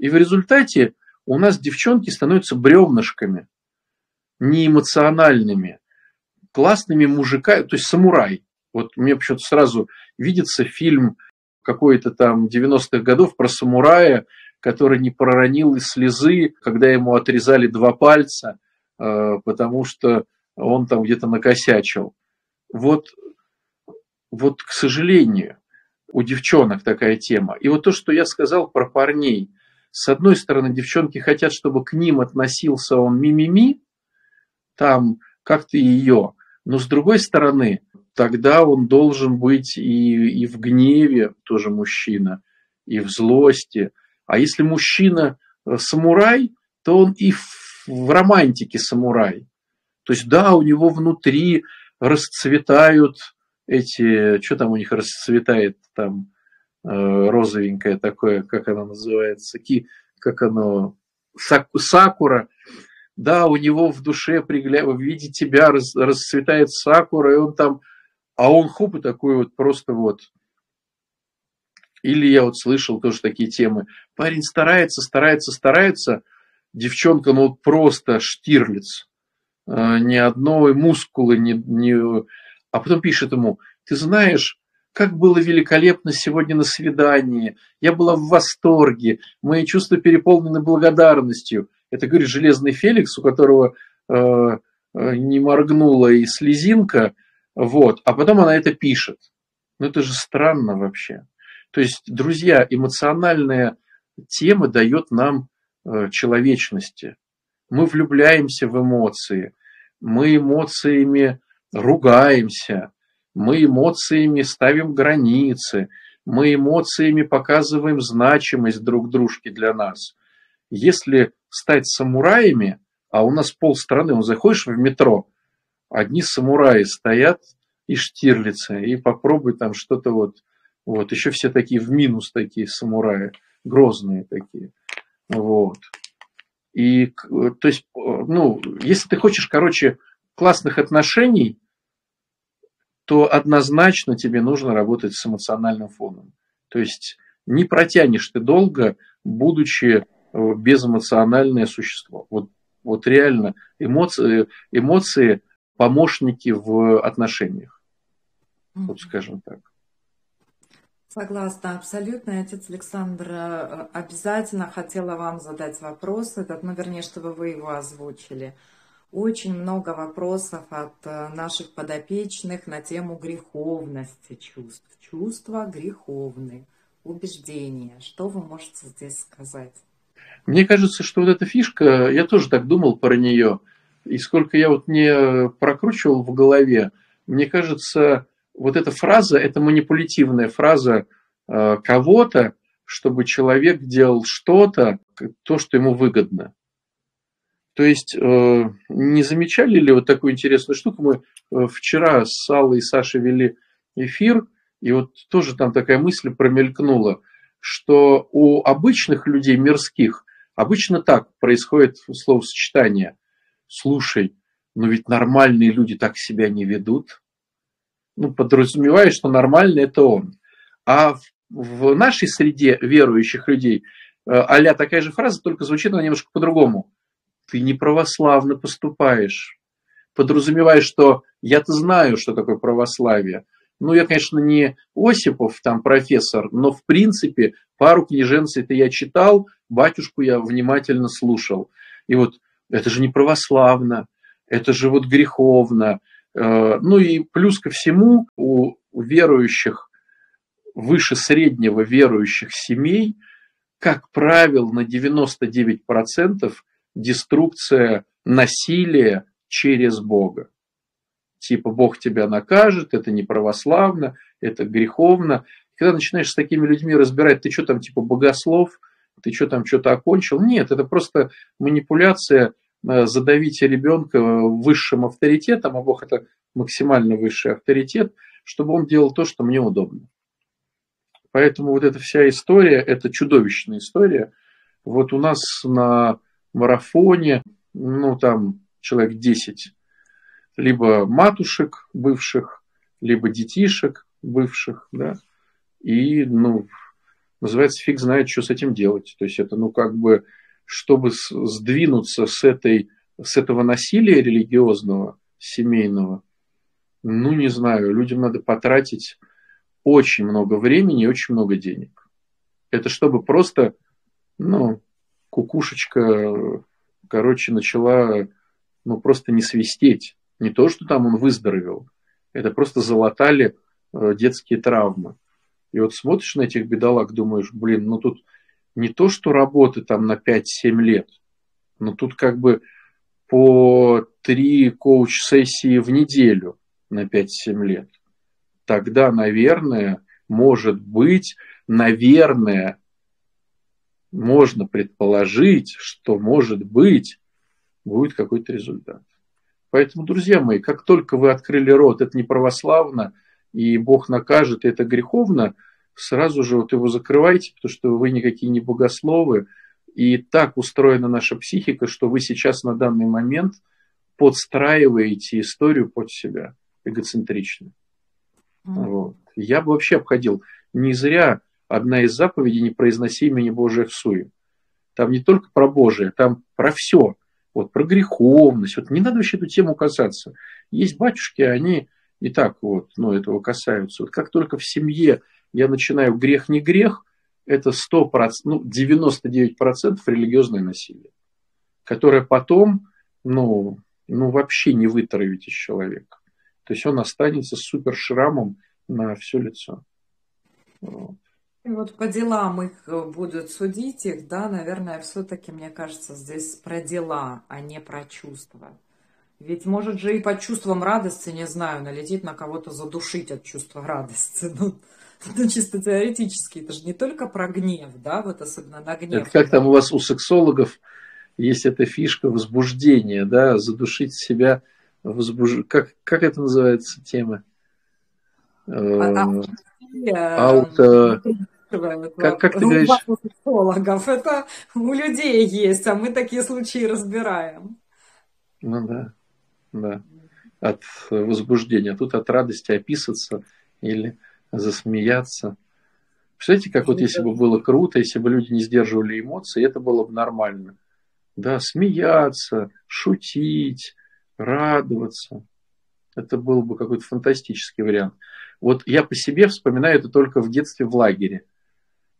И в результате у нас девчонки становятся бревнышками, неэмоциональными, классными мужиками, то есть самурай. Вот мне почему-то сразу видится фильм какой-то там 90-х годов про самурая, который не проронил и слезы, когда ему отрезали два пальца, э, потому что он там где-то накосячил. Вот, вот, к сожалению, у девчонок такая тема. И вот то, что я сказал про парней. С одной стороны, девчонки хотят, чтобы к ним относился он мимими, там как-то ее. Но с другой стороны, тогда он должен быть и, и в гневе тоже мужчина, и в злости. А если мужчина э, самурай, то он и в, в романтике самурай. То есть да, у него внутри расцветают эти, что там у них расцветает там розовенькое такое, как оно называется, ки, как оно, сакура, да, у него в душе пригля... в виде тебя рас... расцветает сакура, и он там, а он хуп и такой вот просто вот. Или я вот слышал тоже такие темы. Парень старается, старается, старается, девчонка, ну вот просто штирлиц. А, ни одной мускулы, ни, ни... а потом пишет ему, ты знаешь, как было великолепно сегодня на свидании. Я была в восторге. Мои чувства переполнены благодарностью. Это говорит Железный Феликс, у которого э, э, не моргнула и слезинка. Вот. А потом она это пишет. Ну это же странно вообще. То есть, друзья, эмоциональная тема дает нам э, человечности. Мы влюбляемся в эмоции. Мы эмоциями ругаемся мы эмоциями ставим границы, мы эмоциями показываем значимость друг дружки для нас. Если стать самураями, а у нас полстраны, он заходишь в метро, одни самураи стоят и штирлицы, и попробуй там что-то вот, вот, еще все такие в минус такие самураи, грозные такие, вот. И, то есть, ну, если ты хочешь, короче, классных отношений, то однозначно тебе нужно работать с эмоциональным фоном. То есть не протянешь ты долго, будучи э, безэмоциональное существо. Вот, вот реально эмоции, эмоции помощники в отношениях. Вот скажем так. Согласна, абсолютно. Отец Александр э, обязательно хотела вам задать вопрос этот, ну, вернее, чтобы вы его озвучили очень много вопросов от э, наших подопечных на тему греховности чувств. Чувства греховные, убеждения. Что вы можете здесь сказать? Мне кажется, что вот эта фишка, я тоже так думал про нее, и сколько я вот не прокручивал в голове, мне кажется, вот эта фраза, это манипулятивная фраза э, кого-то, чтобы человек делал что-то, то, что ему выгодно. То есть, э, не замечали ли вот такую интересную штуку? Мы э, вчера с Аллой и Сашей вели эфир, и вот тоже там такая мысль промелькнула, что у обычных людей, мирских, обычно так происходит словосочетание. Слушай, но ведь нормальные люди так себя не ведут. Ну, подразумевая, что нормальный это он. А в, нашей среде верующих людей а такая же фраза, только звучит она немножко по-другому ты не православно поступаешь. Подразумеваешь, что я-то знаю, что такое православие. Ну, я, конечно, не Осипов, там, профессор, но, в принципе, пару книженцей-то я читал, батюшку я внимательно слушал. И вот это же не православно, это же вот греховно. Э, ну и плюс ко всему у верующих, выше среднего верующих семей, как правило, на 99% деструкция насилия через Бога. Типа Бог тебя накажет, это не православно, это греховно. Когда начинаешь с такими людьми разбирать, ты что там типа богослов, ты что там что-то окончил. Нет, это просто манипуляция э, задавить ребенка высшим авторитетом, а Бог это максимально высший авторитет, чтобы он делал то, что мне удобно. Поэтому вот эта вся история, это чудовищная история. Вот у нас на марафоне, ну, там человек 10, либо матушек бывших, либо детишек бывших, да, и, ну, называется, фиг знает, что с этим делать. То есть это, ну, как бы, чтобы сдвинуться с, этой, с этого насилия религиозного, семейного, ну, не знаю, людям надо потратить очень много времени и очень много денег. Это чтобы просто, ну, кукушечка, короче, начала ну, просто не свистеть. Не то, что там он выздоровел, это просто залатали э, детские травмы. И вот смотришь на этих бедолаг, думаешь, блин, ну тут не то, что работы там на 5-7 лет, но тут как бы по три коуч-сессии в неделю на 5-7 лет. Тогда, наверное, может быть, наверное, можно предположить, что, может быть, будет какой-то результат. Поэтому, друзья мои, как только вы открыли рот, это не православно, и Бог накажет, и это греховно, сразу же вот его закрывайте, потому что вы никакие не богословы, И так устроена наша психика, что вы сейчас на данный момент подстраиваете историю под себя эгоцентрично. Mm-hmm. Вот. Я бы вообще обходил. Не зря одна из заповедей «Не произноси имени Божие в суе». Там не только про Божие, там про все. Вот, про греховность. Вот не надо вообще эту тему касаться. Есть батюшки, они и так вот, ну, этого касаются. Вот как только в семье я начинаю грех не грех, это 100%, ну, 99% религиозное насилие, которое потом, ну, ну, вообще не вытравить из человека. То есть он останется с супер шрамом на все лицо. Вот. Вот по делам их э, будут судить их, да, наверное, все-таки, мне кажется, здесь про дела, а не про чувства. Ведь может же и по чувствам радости, не знаю, налететь на кого-то задушить от чувства радости. Ну, ну, чисто теоретически, это же не только про гнев, да, вот особенно на гнев. Это как там у вас у сексологов есть эта фишка возбуждения, да, задушить себя, возбуж... как, как это называется тема? А, а, Ауто... Как, как ты говоришь? У сексологов это у людей есть, а мы такие случаи разбираем. Ну да, да. От возбуждения. Тут от радости описаться или засмеяться. Представляете, как вот если бы было круто, если бы люди не сдерживали эмоции, это было бы нормально. Да, смеяться, шутить, радоваться. Это был бы какой-то фантастический вариант. Вот я по себе вспоминаю это только в детстве в лагере.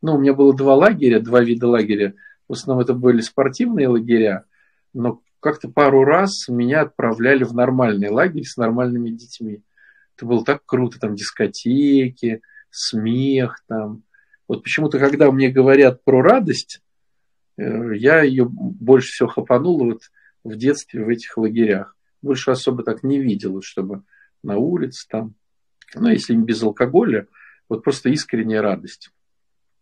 Ну, у меня было два лагеря, два вида лагеря. В основном это были спортивные лагеря, но как-то пару раз меня отправляли в нормальный лагерь с нормальными детьми. Это было так круто, там дискотеки, смех там. Вот почему-то, когда мне говорят про радость, э, я ее больше всего хапанул вот в детстве в этих лагерях. Больше особо так не видел, чтобы на улице там, ну, если не без алкоголя, вот просто искренняя радость.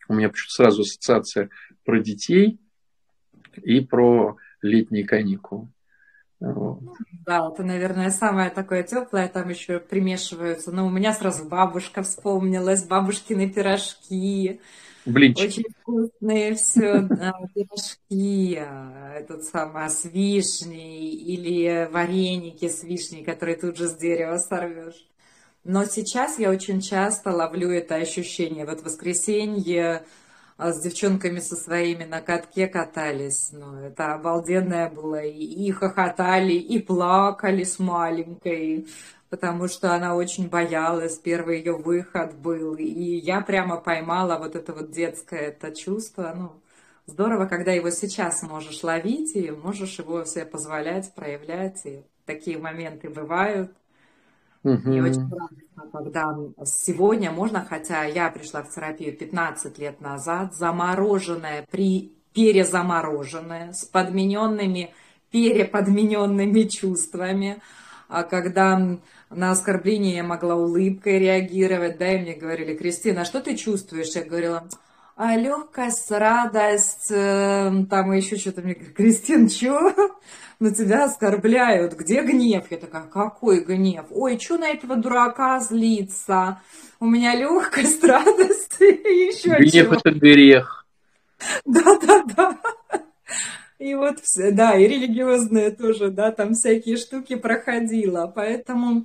У меня почему-то сразу ассоциация про детей и про летние каникулы. Да, это, наверное, самое такое теплое, там еще примешиваются. Но у меня сразу бабушка вспомнилась, бабушкины пирожки. Блинчики. Очень вкусные все, да, пирожки, а, этот самый с вишней или вареники с вишней, которые тут же с дерева сорвешь. Но сейчас я очень часто ловлю это ощущение. Вот в воскресенье а с девчонками со своими на катке катались. Ну, это обалденное было. И, и хохотали, и плакали с маленькой, потому что она очень боялась. Первый ее выход был. И я прямо поймала вот это вот детское это чувство. Ну, здорово, когда его сейчас можешь ловить, и можешь его себе позволять, проявлять. И такие моменты бывают. Угу. И очень радостно, когда сегодня можно, хотя я пришла в терапию 15 лет назад, замороженная, при, перезамороженная, с подмененными, переподмененными чувствами, а когда на оскорбление я могла улыбкой реагировать, да, и мне говорили, Кристина, а что ты чувствуешь? Я говорила, легкость, радость, эм, там еще что-то мне говорит, Кристин, что? На тебя оскорбляют, где гнев? Я такая, какой гнев? Ой, что на этого дурака злиться? У меня легкость, радость и еще Гнев это грех. Да-да-да. И вот, да, и религиозные тоже, да, там всякие штуки проходила. Поэтому а,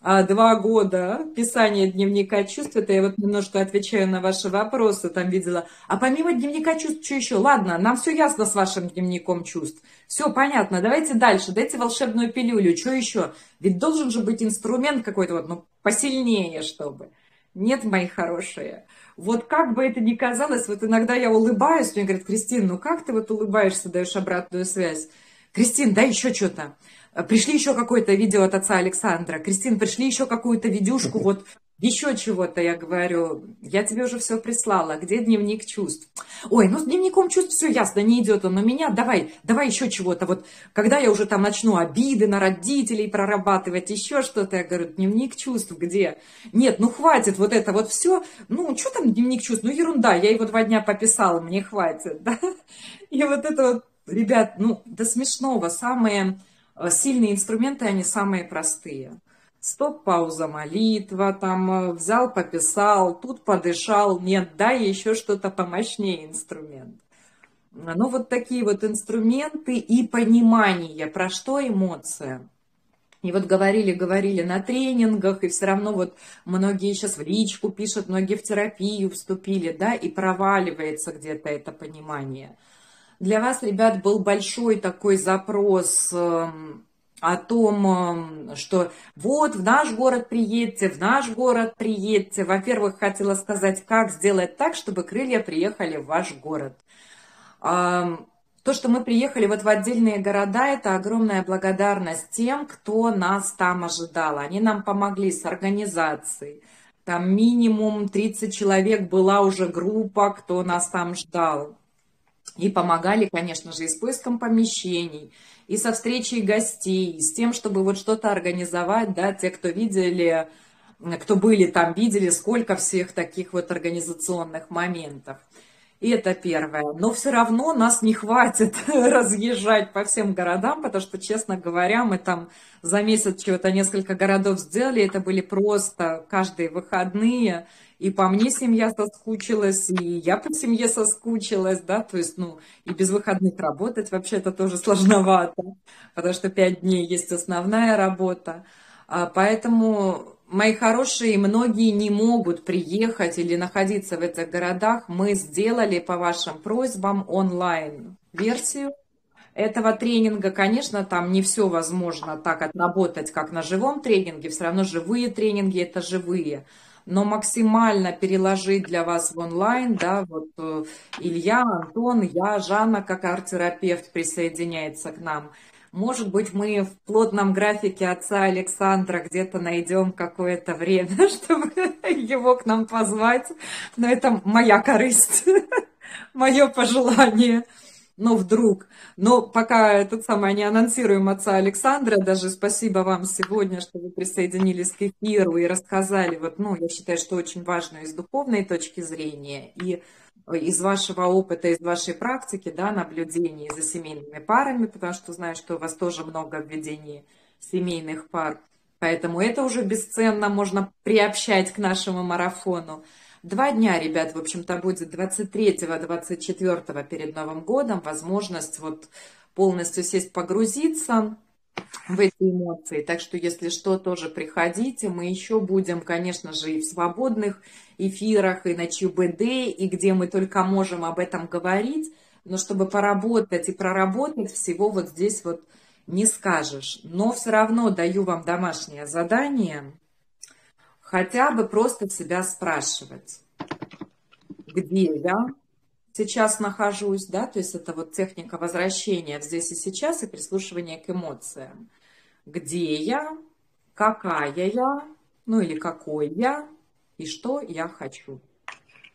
два года писания дневника чувств, это я вот немножко отвечаю на ваши вопросы, там видела. А помимо дневника чувств, что еще? Ладно, нам все ясно с вашим дневником чувств. Все понятно, давайте дальше, дайте волшебную пилюлю, что еще? Ведь должен же быть инструмент какой-то вот, ну, посильнее, чтобы. Нет, мои хорошие. Вот как бы это ни казалось, вот иногда я улыбаюсь, мне говорят, Кристин, ну как ты вот улыбаешься, даешь обратную связь? Кристин, дай еще что-то. Э, пришли еще какое-то видео от отца Александра. Кристин, пришли еще какую-то видюшку, вот еще чего-то, я говорю, я тебе уже все прислала, где дневник чувств? Ой, ну с дневником чувств все ясно, не идет он, но меня, давай, давай еще чего-то, вот когда я уже там начну обиды на родителей прорабатывать, еще что-то, я говорю, дневник чувств где? Нет, ну хватит вот это вот все, ну что там дневник чувств, ну ерунда, я его два дня пописала, мне хватит, да? И вот это вот, ребят, ну до смешного, самые сильные инструменты, они самые простые. Стоп, пауза, молитва, там э, взял, пописал, тут подышал, нет, да, еще что-то помощнее инструмент. Ну, вот такие вот инструменты и понимание, про что эмоция. И вот говорили, говорили на тренингах, и все равно вот многие сейчас в личку пишут, многие в терапию вступили, да, и проваливается где-то это понимание. Для вас, ребят, был большой такой запрос эм, о том, эм, что вот в наш город приедьте, в наш город приедьте. Во-первых, хотела сказать, как сделать так, чтобы крылья приехали в ваш город. То, что мы приехали вот в отдельные города, это огромная благодарность тем, кто нас там ожидал. Они нам помогли с организацией. Там минимум 30 человек была уже группа, кто нас там ждал. И помогали, конечно же, и с поиском помещений, и со встречей гостей, и с тем, чтобы вот что-то организовать, да, те, кто видели, кто были там, видели, сколько всех таких вот организационных моментов. И это первое. Но все равно нас не хватит разъезжать по всем городам, потому что, честно говоря, мы там за месяц чего-то несколько городов сделали. Это были просто каждые выходные. И по мне семья соскучилась, и я по семье соскучилась, да, то есть, ну, и без выходных работать вообще это тоже сложновато, потому что пять дней есть основная работа. А, поэтому мои хорошие, многие не могут приехать или находиться в этих городах. Мы сделали по вашим просьбам онлайн-версию этого тренинга. Конечно, там не все возможно так отработать, как на живом тренинге. Все равно живые тренинги – это живые. Но максимально переложить для вас в онлайн, да, вот э, Илья, Антон, я, Жанна, как арт-терапевт присоединяется к нам – может быть, мы в плотном графике отца Александра где-то найдем какое-то время, чтобы его к нам позвать. Но это моя корысть, мое пожелание. Но вдруг. Но пока этот самый не анонсируем отца Александра, даже спасибо вам сегодня, что вы присоединились к эфиру и рассказали, вот, ну, я считаю, что очень важно из духовной точки зрения. И из вашего опыта, из вашей практики, да, наблюдений за семейными парами, потому что знаю, что у вас тоже много введений семейных пар. Поэтому это уже бесценно, можно приобщать к нашему марафону. Два дня, ребят, в общем-то, будет 23-24 перед Новым годом возможность вот полностью сесть погрузиться в эти эмоции. Так что, если что, тоже приходите. Мы еще будем, конечно же, и в свободных эфирах, и на ЧБД, и где мы только можем об этом говорить. Но чтобы поработать и проработать, всего вот здесь вот не скажешь. Но все равно даю вам домашнее задание. Хотя бы просто себя спрашивать. Где я? сейчас нахожусь, да, то есть это вот техника возвращения здесь и сейчас и прислушивания к эмоциям. Где я, какая я, ну или какой я, и что я хочу.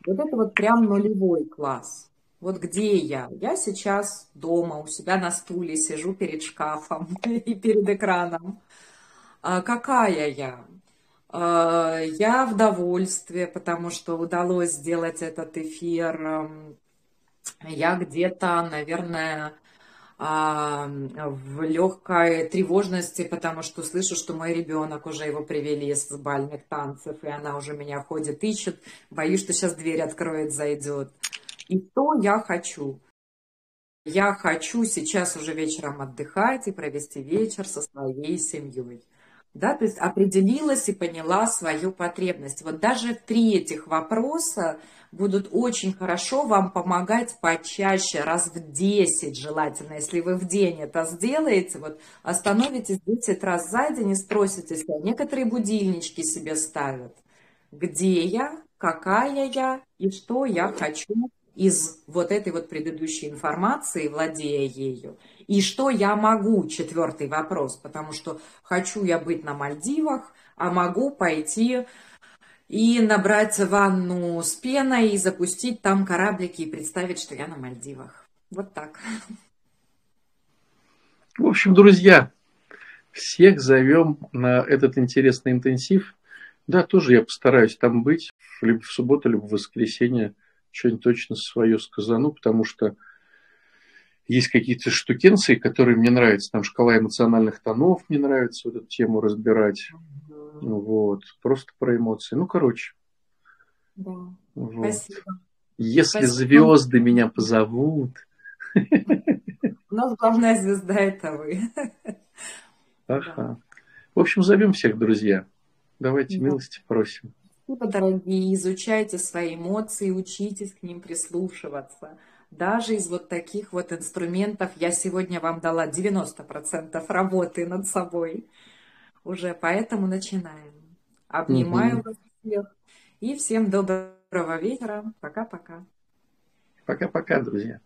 Вот это вот прям нулевой класс. Вот где я? Я сейчас дома, у себя на стуле сижу перед шкафом и перед экраном. А какая я? А, я в довольстве, потому что удалось сделать этот эфир я где-то, наверное, в легкой тревожности, потому что слышу, что мой ребенок уже его привели с бальных танцев, и она уже меня ходит, ищет, боюсь, что сейчас дверь откроет, зайдет. И то я хочу? Я хочу сейчас уже вечером отдыхать и провести вечер со своей семьей. Да, то есть определилась и поняла свою потребность. Вот даже три этих вопроса будут очень хорошо вам помогать почаще, раз в 10 желательно. Если вы в день это сделаете, вот остановитесь 10 раз за день и спросите себя. Некоторые будильнички себе ставят. Где я, какая я и что я хочу из вот этой вот предыдущей информации, владея ею. И что я могу, четвертый вопрос, потому что хочу я быть на Мальдивах, а могу пойти и набрать ванну с пеной и запустить там кораблики и представить, что я на Мальдивах. Вот так. В общем, друзья, всех зовем на этот интересный интенсив. Да, тоже я постараюсь там быть, либо в субботу, либо в воскресенье. Что-нибудь точно свое сказану, потому что есть какие-то штукенции, которые мне нравятся. Там шкала эмоциональных тонов мне нравится вот эту тему разбирать. Вот. Просто про эмоции. Ну, короче. Да. Вот. Спасибо. Если Спасибо. звезды меня позовут, У нас главная звезда – это вы. Ага. В общем, зовем всех, друзья. Давайте да. милости просим. Спасибо, дорогие. Изучайте свои эмоции, учитесь к ним прислушиваться. Даже из вот таких вот инструментов я сегодня вам дала 90% работы над собой. Уже поэтому начинаем. Обнимаю угу. вас всех. И всем доброго вечера. Пока-пока. Пока-пока, друзья.